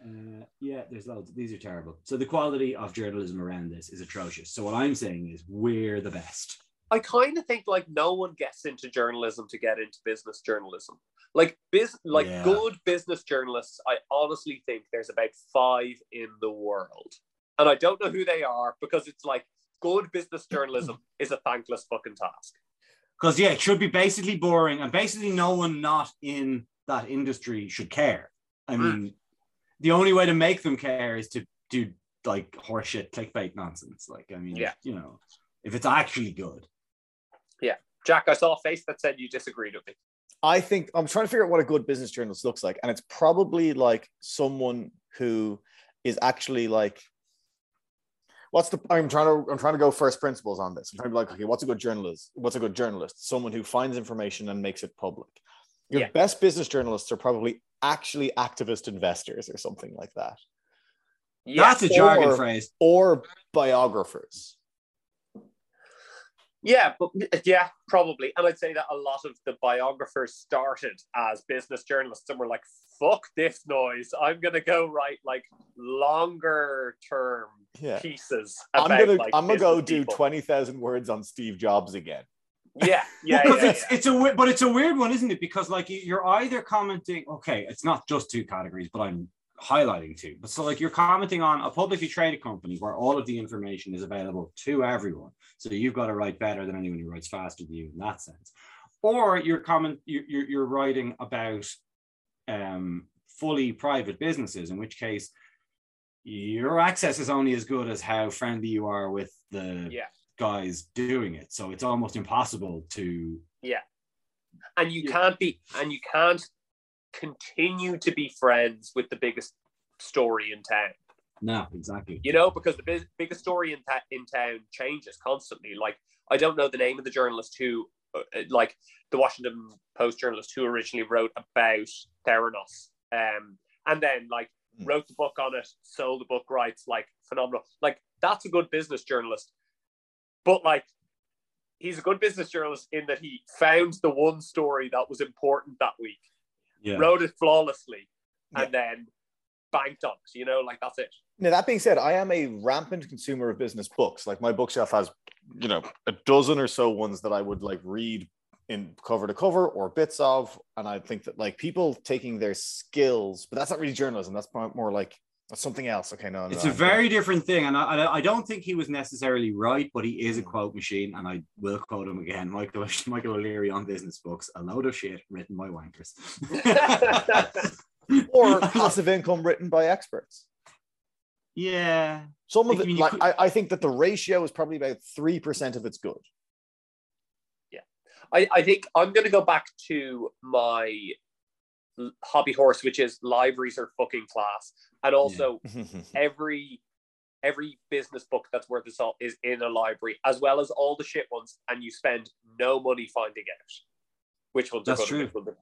Uh, yeah, there's loads. These are terrible. So the quality of journalism around this is atrocious. So what I'm saying is we're the best. I kind of think like no one gets into journalism to get into business journalism. Like biz, like Yeah. good business journalists, I honestly think there's about five in the world, and I don't know who they are because it's like good business journalism is a thankless fucking task. Because yeah, it should be basically boring, and basically no one not in that industry should care. I Mm. mean, the only way to make them care is to do like horseshit clickbait nonsense. Like, I mean, Yeah. you know, if it's actually good. Jack, I saw a face that said you disagreed with me. I think I'm trying to figure out what a good business journalist looks like, and it's probably like someone who is actually like, what's the? I'm trying to I'm trying to go first principles on this. I'm trying to be like, okay, what's a good journalist? What's a good journalist? Someone who finds information and makes it public. Your Yeah. best business journalists are probably actually activist investors or something like that, That's a jargon or- phrase. or biographers. Yeah, but yeah, probably. And I'd say that a lot of the biographers started as business journalists and were like, fuck this noise. I'm gonna go write like longer term Yeah. pieces. I'm gonna like, I'm gonna go business do twenty thousand words on Steve Jobs again. Yeah, yeah, because yeah, it's yeah. it's a but it's a weird one, isn't it? Because like you're either commenting, okay, it's not just two categories, but I'm highlighting two. But so like you're commenting on a publicly traded company where all of the information is available to everyone. So you've got to write better than anyone who writes faster than you in that sense. Or you're comment you're you're, you're writing about um fully private businesses, in which case your access is only as good as how friendly you are with the Yeah. guys doing it. So it's almost impossible to. Yeah. And you Yeah. can't be and you can't continue to be friends with the biggest story in town No, exactly. you know because the big, biggest story in, ta- in town changes constantly like i don't know the name of the journalist who uh, like the washington post journalist who originally wrote about theranos um and then like Hmm. wrote the book on it sold the book rights like phenomenal like that's a good business journalist but like he's a good business journalist in that he found the one story that was important that week Yeah. wrote it flawlessly Yeah. and then banked on it you know like that's it Now that being said, I am a rampant consumer of business books. Like my bookshelf has, you know, a dozen or so ones that I would like read in cover to cover or bits of, and I think that like people taking their skills, but that's not really journalism. That's more more like that's something else. Okay, no, no, It's a I'm- very different thing, and I, I- I don't think he was necessarily right, but he is a Mm. quote machine, and I will quote him again. Michael Michael O'Leary on business books, a load of shit written by wankers, or passive income written by experts. yeah, Some of I it, mean, you like could- I, I think that the ratio is probably about three percent of it's good. Yeah. I, I think I'm going to go back to my l- hobby horse, which is libraries are fucking class, and also every every business book that's worth its salt is in a library, as well as all the shit ones, and you spend no money finding out which ones That's good true.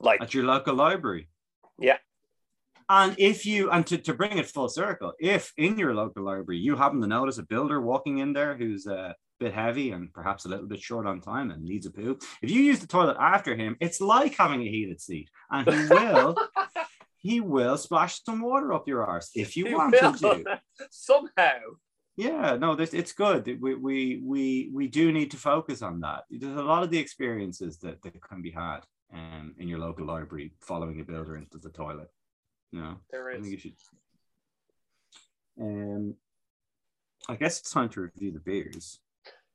Like, at your local library. Yeah. And if you and to, to bring it full circle, if in your local library you happen to notice a builder walking in there who's a bit heavy and perhaps a little bit short on time and needs a poo, if you use the toilet after him, it's like having a heated seat, and he will he will splash some water up your arse if you you want will. to. somehow. Yeah, no, this it's good. We we we we do need to focus on that. There's a lot of the experiences that, that can be had um, in your local library following a builder into the toilet. You know, There I think you should. Um, I guess it's time to review the beers.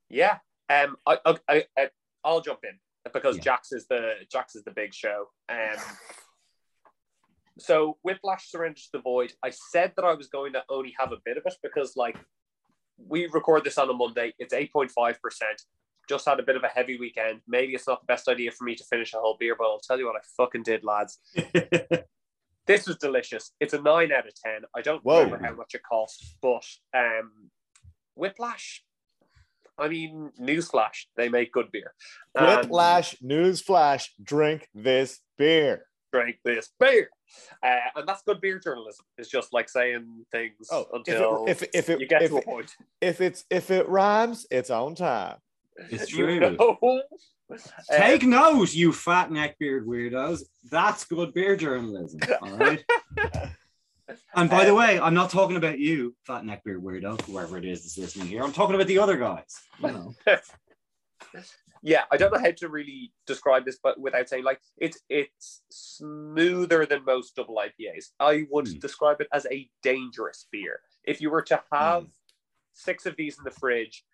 Yeah. Um. I. I. I I- I'll jump in because Yeah. Jax is the Jax is the big show. Um. So Whiplash Surrender to the Void. I said that I was going to only have a bit of it because, like, we record this on a Monday. It's eight point five percent. Just had a bit of a heavy weekend. Maybe it's not the best idea for me to finish a whole beer, but I'll tell you what I fucking did, lads. This was delicious. It's a nine out of ten. I don't Whoa. remember how much it cost, but um, Whiplash. I mean, newsflash, they make good beer. And Whiplash, news flash, drink this beer. drink this beer, uh, and that's good beer journalism. It's just like saying things Oh, until if it, if it, you if get it, to a point. if it's if it rhymes, it's on time. It's You true. know? Take note, you fat neckbeard weirdos. That's good beer journalism. All right. And by the Um, way, I'm not talking about you, fat neckbeard weirdo, whoever it is that's listening here. I'm talking about the other guys. You know. yeah, I don't know how to really describe this, but without saying like it's it's smoother than most double IPAs. I would Hmm. describe it as a dangerous beer. If you were to have Hmm. six of these in the fridge,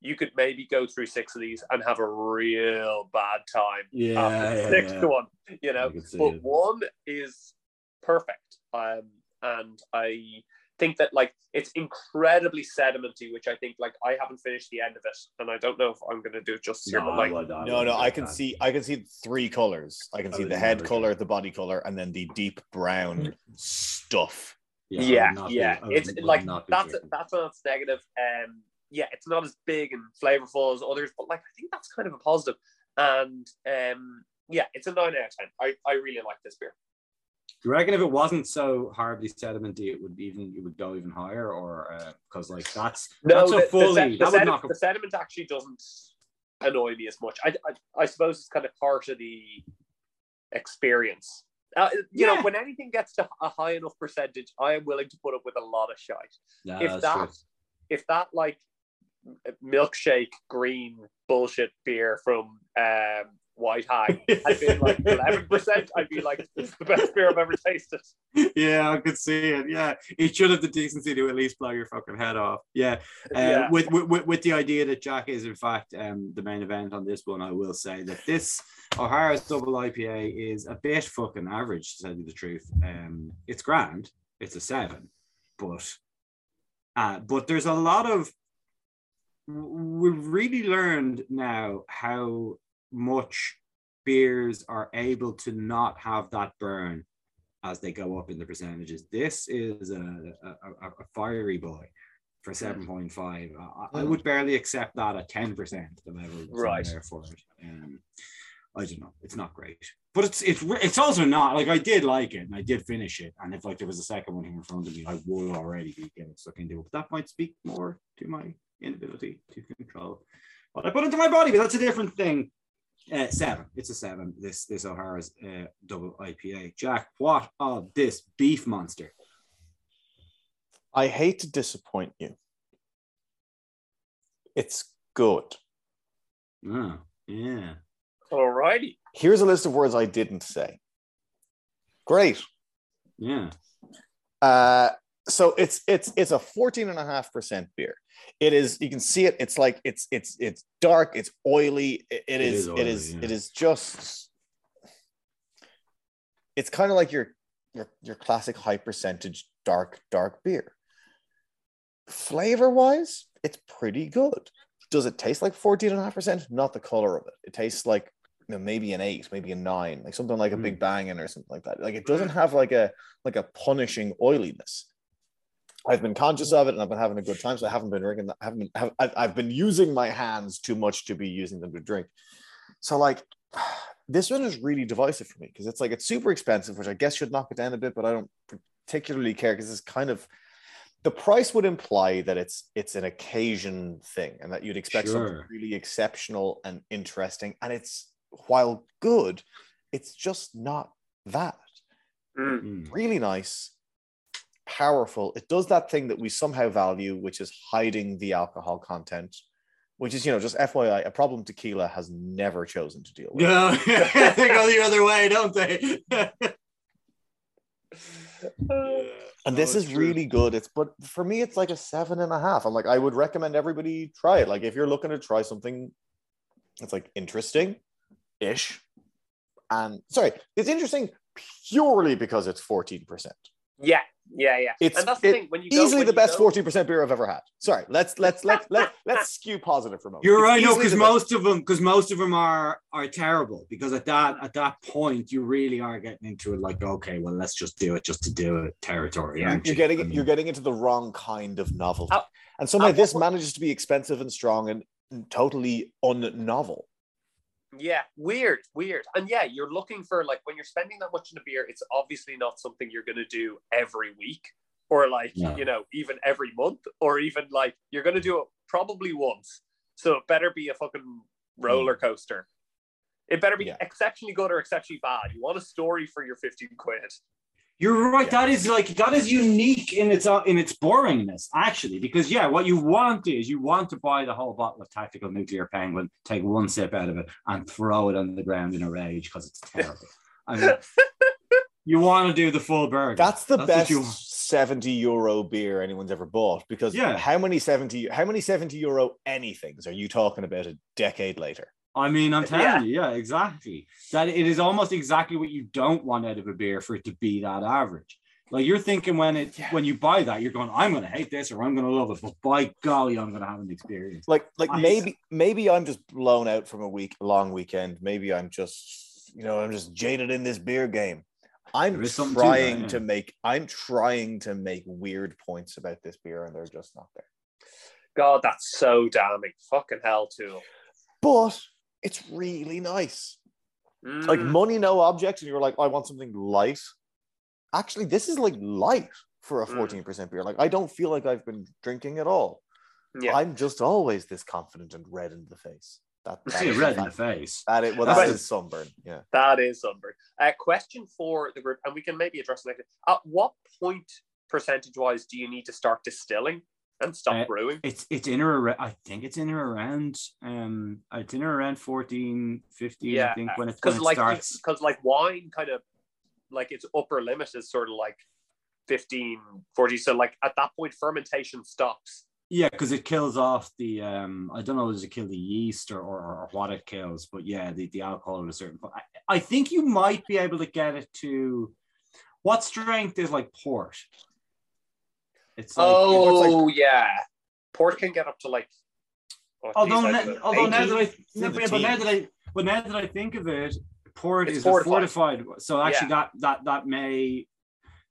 you could maybe go through six of these and have a real bad time. Yeah, after yeah, sixth yeah. one, you know. I could see But it. one is perfect, um, and I think that like it's incredibly sedimenty, which I think like I haven't finished the end of it, and I don't know if I'm gonna do it justice here, but like No, no, I can see I can see three colors. I can I see the head never color, go. the body color, and then the deep brown stuff. yeah, I would not be- yeah, it's like not be that's drinking. that's not negative. Um, yeah, it's not as big and flavorful as others, but like I think that's kind of a positive. And um, yeah, it's a nine out of ten. I, I really like this beer. Do you reckon if it wasn't so horribly sedimenty, it would even it would go even higher, or because like that's No, that's the, a the fully the that would sediment, knock the sediment actually doesn't annoy me as much. I, I, I suppose it's kind of part of the experience. Uh, you know, when anything gets to a high enough percentage, I am willing to put up with a lot of shite. Yeah, if that, true. if that like milkshake green bullshit beer from um, White Hag had been like eleven percent, I'd be like, "This is the best beer I've ever tasted." yeah, I could see it. Yeah, it should have the decency to at least blow your fucking head off. Yeah, uh, yeah, with, with with- with the idea that Jack is in fact um, the main event on this one, I will say that this O'Hara's double IPA is a bit fucking average to tell you the truth. Um, it's grand. It's a seven. but uh, but there's a lot of we've really learned now how much beers are able to not have that burn as they go up in the percentages. This is a, a, a, a fiery boy for 7.5. I, I would barely accept that at 10%, the level Right. there for it. Um, I don't know. It's not great, but it's it's it's also not like I did like it and I did finish it. And if like there was a second one here in front of me, I would already be getting stuck into it. But that might speak more to my inability to control what I put into my body. But that's a different thing. Uh, seven. It's a seven. This this O'Hara's uh, double IPA. Jack, what of this beef monster? I hate to disappoint you. It's good. Oh, yeah. Alrighty. Here's a list of words I didn't say. Great. Yeah. Uh, so it's it's it's a 14 and a half percent beer. It is you can see it. It's like it's it's it's dark. It's oily. It, it is, is it oily, is yeah. it is just. It's kind of like your your your classic high percentage dark dark beer. Flavor wise, it's pretty good. Does it taste like 14 and a half percent? Not the color of it. It tastes like you know, maybe an eight, maybe a nine, like something like a Mm. big banging or something like that. Like it doesn't have like a like a punishing oiliness. I've been conscious of it and I've been having a good time. So I haven't been drinking. I haven't been, have, I've, I've been using my hands too much to be using them to drink. So like this one is really divisive for me because it's like it's super expensive, which I guess should knock it down a bit, but I don't particularly care because it's kind of the price would imply that it's it's an occasion thing and that you'd expect something really exceptional and interesting. And it's while good, it's just not that Mm. Mm. really nice, powerful. It does that thing that we somehow value, which is hiding the alcohol content, which is, you know, just FYI, a problem tequila has never chosen to deal with. No, they go the other way, don't they? And this No, is true. really good. It's but for me, it's like a seven and a half. I'm like, I would recommend everybody try it. Like, if you're looking to try something that's like interesting ish. And sorry, it's interesting purely because it's 14%. Yeah, yeah, yeah. It's and that's the it- thing when you go, easily when the you best go- 14% beer I've ever had. Sorry, let's let's let's let let's skew positive for a moment. You're It's right, no, because the best. most of them, because most of them are are terrible. Because at that at that point, you really are getting into it. Like, okay, well, let's just do it, just to do it territory. you're, you're you? getting I mean, you're getting into the wrong kind of novelty. How- and somehow at what this point- manages to be expensive and strong and totally unnovel. Yeah, weird, weird. And yeah, you're looking for like when you're spending that much in a beer, it's obviously not something you're going to do every week or like, No. you know, even every month or even like you're going to do it probably once. So it better be a fucking hmm. roller coaster. It better be Yeah. exceptionally good or exceptionally bad. You want a story for your 15 quid. You're right. Yeah. That is like that is unique in its uh, in its boringness, actually. Because yeah, what you want is you want to buy the whole bottle of tactical nuclear penguin, take one sip out of it, and throw it on the ground in a rage because it's terrible. I mean, you want to do the full burger. That's the what best you 70 euro beer anyone's ever bought because Yeah. how many 70 how many 70 euro anythings are you talking about a decade later? I mean, I'm telling Yeah. you, yeah, exactly. That it is almost exactly what you don't want out of a beer for it to be that average. Like you're thinking when it Yeah. when you buy that, you're going, I'm gonna hate this or I'm gonna love it, but by golly, I'm gonna have an experience. Like like Nice. maybe maybe I'm just blown out from a week long weekend. Maybe I'm just you know I'm just jaded in this beer game. I'm There is something to that, trying yeah. to make I'm trying to make weird points about this beer and they're just not there. God, that's so damning. Fucking hell, too. But it's really nice. Like Mm. money no objects, and you're like I want something light. Actually this is like light for a Mm. 14% beer. Like I don't feel like I've been drinking at all. yeah. I'm just always this confident and red in the face. That, that See, is red in the face. That is, well, that is sunburn. Yeah. That is sunburn. Uh, question for the group, and we can maybe address it later. At what point, percentage wise, do you need to start distilling and stop Uh, brewing? It's it's in or around, I think it's in or around um it's in or around 14, 15, I Yeah, think when it, when Because it like, starts. because like wine, kind of like its upper limit is sort of like 15, 40. So like at that point, fermentation stops. Yeah, because it kills off the um I don't know does it kill the yeast or, or, or what it kills, but yeah, the, the alcohol at a certain point. I, I think you might be able to get it to what strength is like port? It's like, Oh yeah, Port can get up to like. oh, although, geez, I na- although now that I in the but now that I but now that I think of it, port It's is fortified. fortified. So actually, that that that may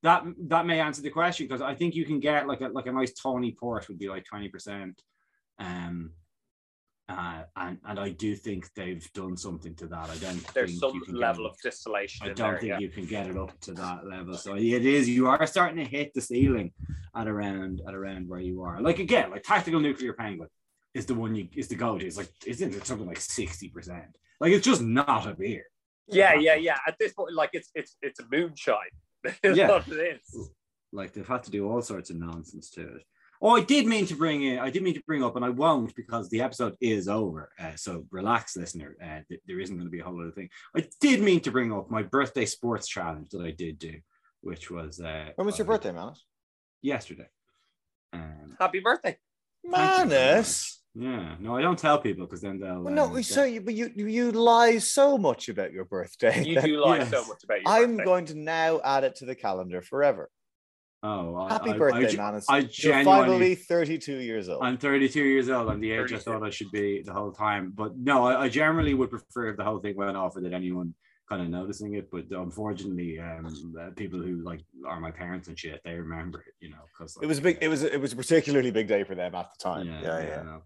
that that may answer the question because I think you can get like a like a nice tawny port would be like twenty percent, um, uh, and and I do think they've done something to that. I don't. there's think some you can get level of distillation I don't there. think Yeah. you can get it up to that level. So it is you are starting to hit the ceiling at around at around where you are. Like again, like tactical nuclear penguin is the one you is the go to. It's like isn't it something like sixty percent? Like it's just not a beer. yeah, yeah, yeah. At this point, like it's it's it's a moonshine. Yeah. what it is. Like they've had to do all sorts of nonsense to it. Oh, I did mean to bring in. I did mean to bring up, and I won't because the episode is over. Uh, so relax, listener. Uh, th- there isn't going to be a whole other thing. I did mean to bring up my birthday sports challenge that I did do, which was uh, When was your uh, birthday, Manus? yesterday. Um, Happy birthday. thank Manus. Yeah, no, I don't tell people because then they'll. Well, no, um, so you, but you you you lie so much about your birthday. You do lie Yes. so much about your I'm birthday. going to now add it to the calendar forever. Oh, I- Happy I- birthday, I, ge- Manus. I You're genuinely- finally 32 years old. I'm 32 years old. I'm the age 32. I thought I should be the whole time. But no, I, I generally would prefer if the whole thing went off without anyone kind of noticing it. But unfortunately, um, uh, people who like are my parents and shit, they remember it, you know, because it was a big. It was it was a particularly big day for them at the time. yeah, Yeah, yeah. yeah. I.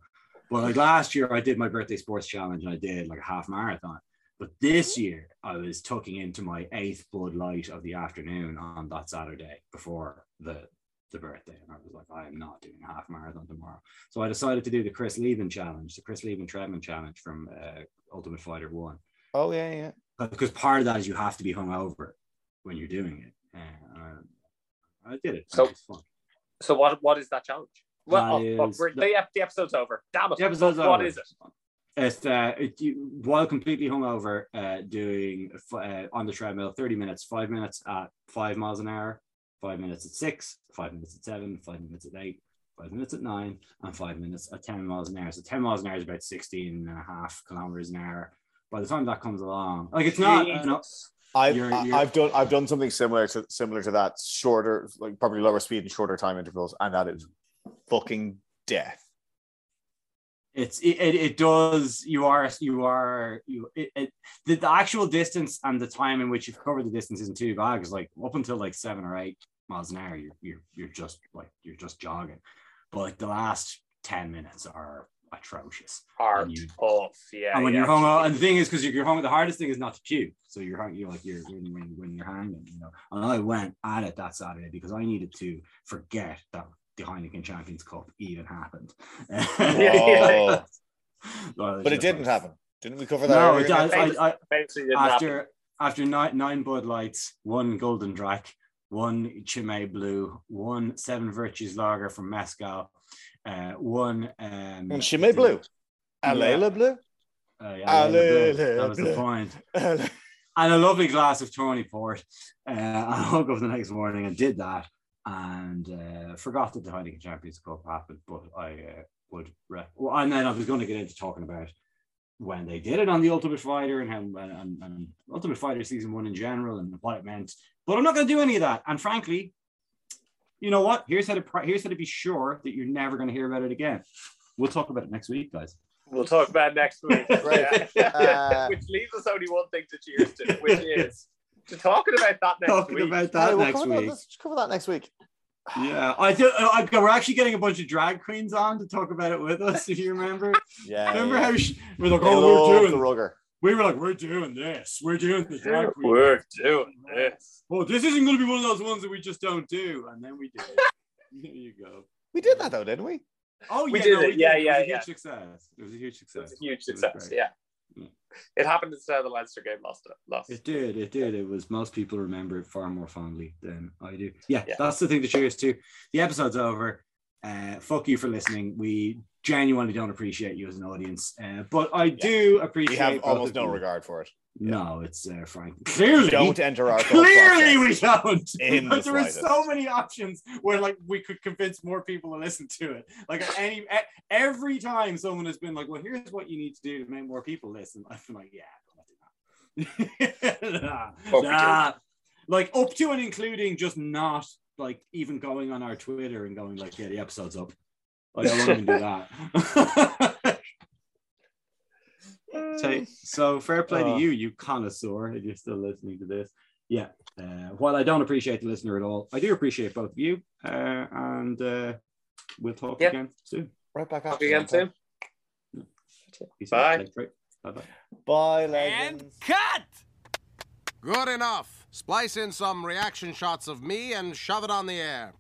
But like last year, I did my birthday sports challenge and I did like a half marathon. But this year, I was tucking into my eighth Bud Light of the afternoon on that Saturday before the the birthday, and I was like, I am not doing a half marathon tomorrow. So I decided to do the Chris Leben challenge, the Chris Leben treadmill challenge from uh, Ultimate Fighter One, Oh yeah, yeah. because part of that is you have to be hungover when you're doing it. And I did it. So- it fun. So what what is that challenge? Well, That oh, oh, is- we're- the, the episode's over. Damn it. The episode's What over. is it? It's uh, it, you, while completely hungover, uh, doing uh, on the treadmill, thirty minutes, five minutes at five miles an hour, five minutes at six, five minutes at seven, five minutes at eight, five minutes at nine, and five minutes at ten miles an hour. So ten miles an hour is about 16 and a half kilometers an hour. By the time that comes along, like it's not, no, I've You're- you're- I've done I've done something similar to similar to that. Shorter, like probably lower speed and shorter time intervals, and that is fucking death. It's it, it, does you are you are you it, it the, the actual distance and the time in which you've covered the distance isn't too bad because like up until like seven or eight miles an hour you're you're, you're just like you're just jogging but like the last 10 minutes are atrocious Hard, and you- tough. Yeah. and when yeah. you're hung out, and the thing is because you're hung the hardest thing is not to puke so you're hung you're like you're when, when, when you're hanging you know and I went at it that Saturday because I needed to forget that the Heineken Champions Cup even happened Oh. Well, But it didn't like- happen. Didn't we cover that? No, earlier? it, I, I, I, Basically didn't happen. after after nine, nine Bud Lights, one Golden Draak, one Chimay Blue, one Seven Virtues Lager from Mescal, uh, one um, And Chimay Blue. Alela Blue. Uh, yeah, Allele that was the Bleu. point. Alela- And a lovely glass of Tawny Port. Uh, I woke up the next morning and did that, and uh, forgot that the Heineken Champions Cup happened. But I uh, would, re- well, and then I was going to get into talking about when they did it on the Ultimate Fighter and how and, and Ultimate Fighter season one in general and what it meant. But I'm not going to do any of that. And frankly, you know what? Here's how to pri- here's how to be sure that you're never going to hear about it again. We'll talk about it next week, guys. We'll talk about next week. Right. Uh, which leaves us only one thing to cheers to, which is to talking about that next Talking week. about Hey, that we'll next cover that- week. let's cover that next week. Yeah, I do. Uh, I, we're actually getting a bunch of drag queens on to talk about it with us. If you remember, Yeah. remember yeah. how sh- we're like, oh, we're the doing. rugger. We were like, we're doing this. We're doing the drag queen. We're doing this. Well, this isn't going to be one of those ones that we just don't do, and then we did. there you go. We did that though, didn't we? Oh, We yeah, did no, it. Yeah, It yeah, was a yeah. huge success. It was a huge success. It success. was a huge It was success. Yeah. Yeah. It happened instead of the Leinster game lost it. Lost. It did. It did. It was most people remember it far more fondly than I do. Yeah, Yeah. that's the thing to cheers to. The episode's over. Uh, fuck you for listening. We genuinely don't appreciate you as an audience, uh, but I do appreciate. We have almost no you. regard for it. No, it's uh, Frank. Clearly, Don't enter our Clearly, we don't. In Like, the there are so many options where like we could convince more people to listen to it. Like any every time someone has been like, "Well, here's what you need to do to make more people listen," I've been like, "Yeah, don't do that." nah, nah. Like up to and including just not like even going on our Twitter and going like, yeah, the episode's up. Like I won't even do that. so, so fair play Oh. to you, you connoisseur, if you're still listening to this. Yeah. Uh, while I don't appreciate the listener at all, I do appreciate both of you. Uh, and uh, we'll talk Yeah. again soon. Right back Talk after again that. soon. Peace Bye. out. Bye-bye. Bye, And legends. cut! Good enough. Splice in some reaction shots of me and shove it on the air.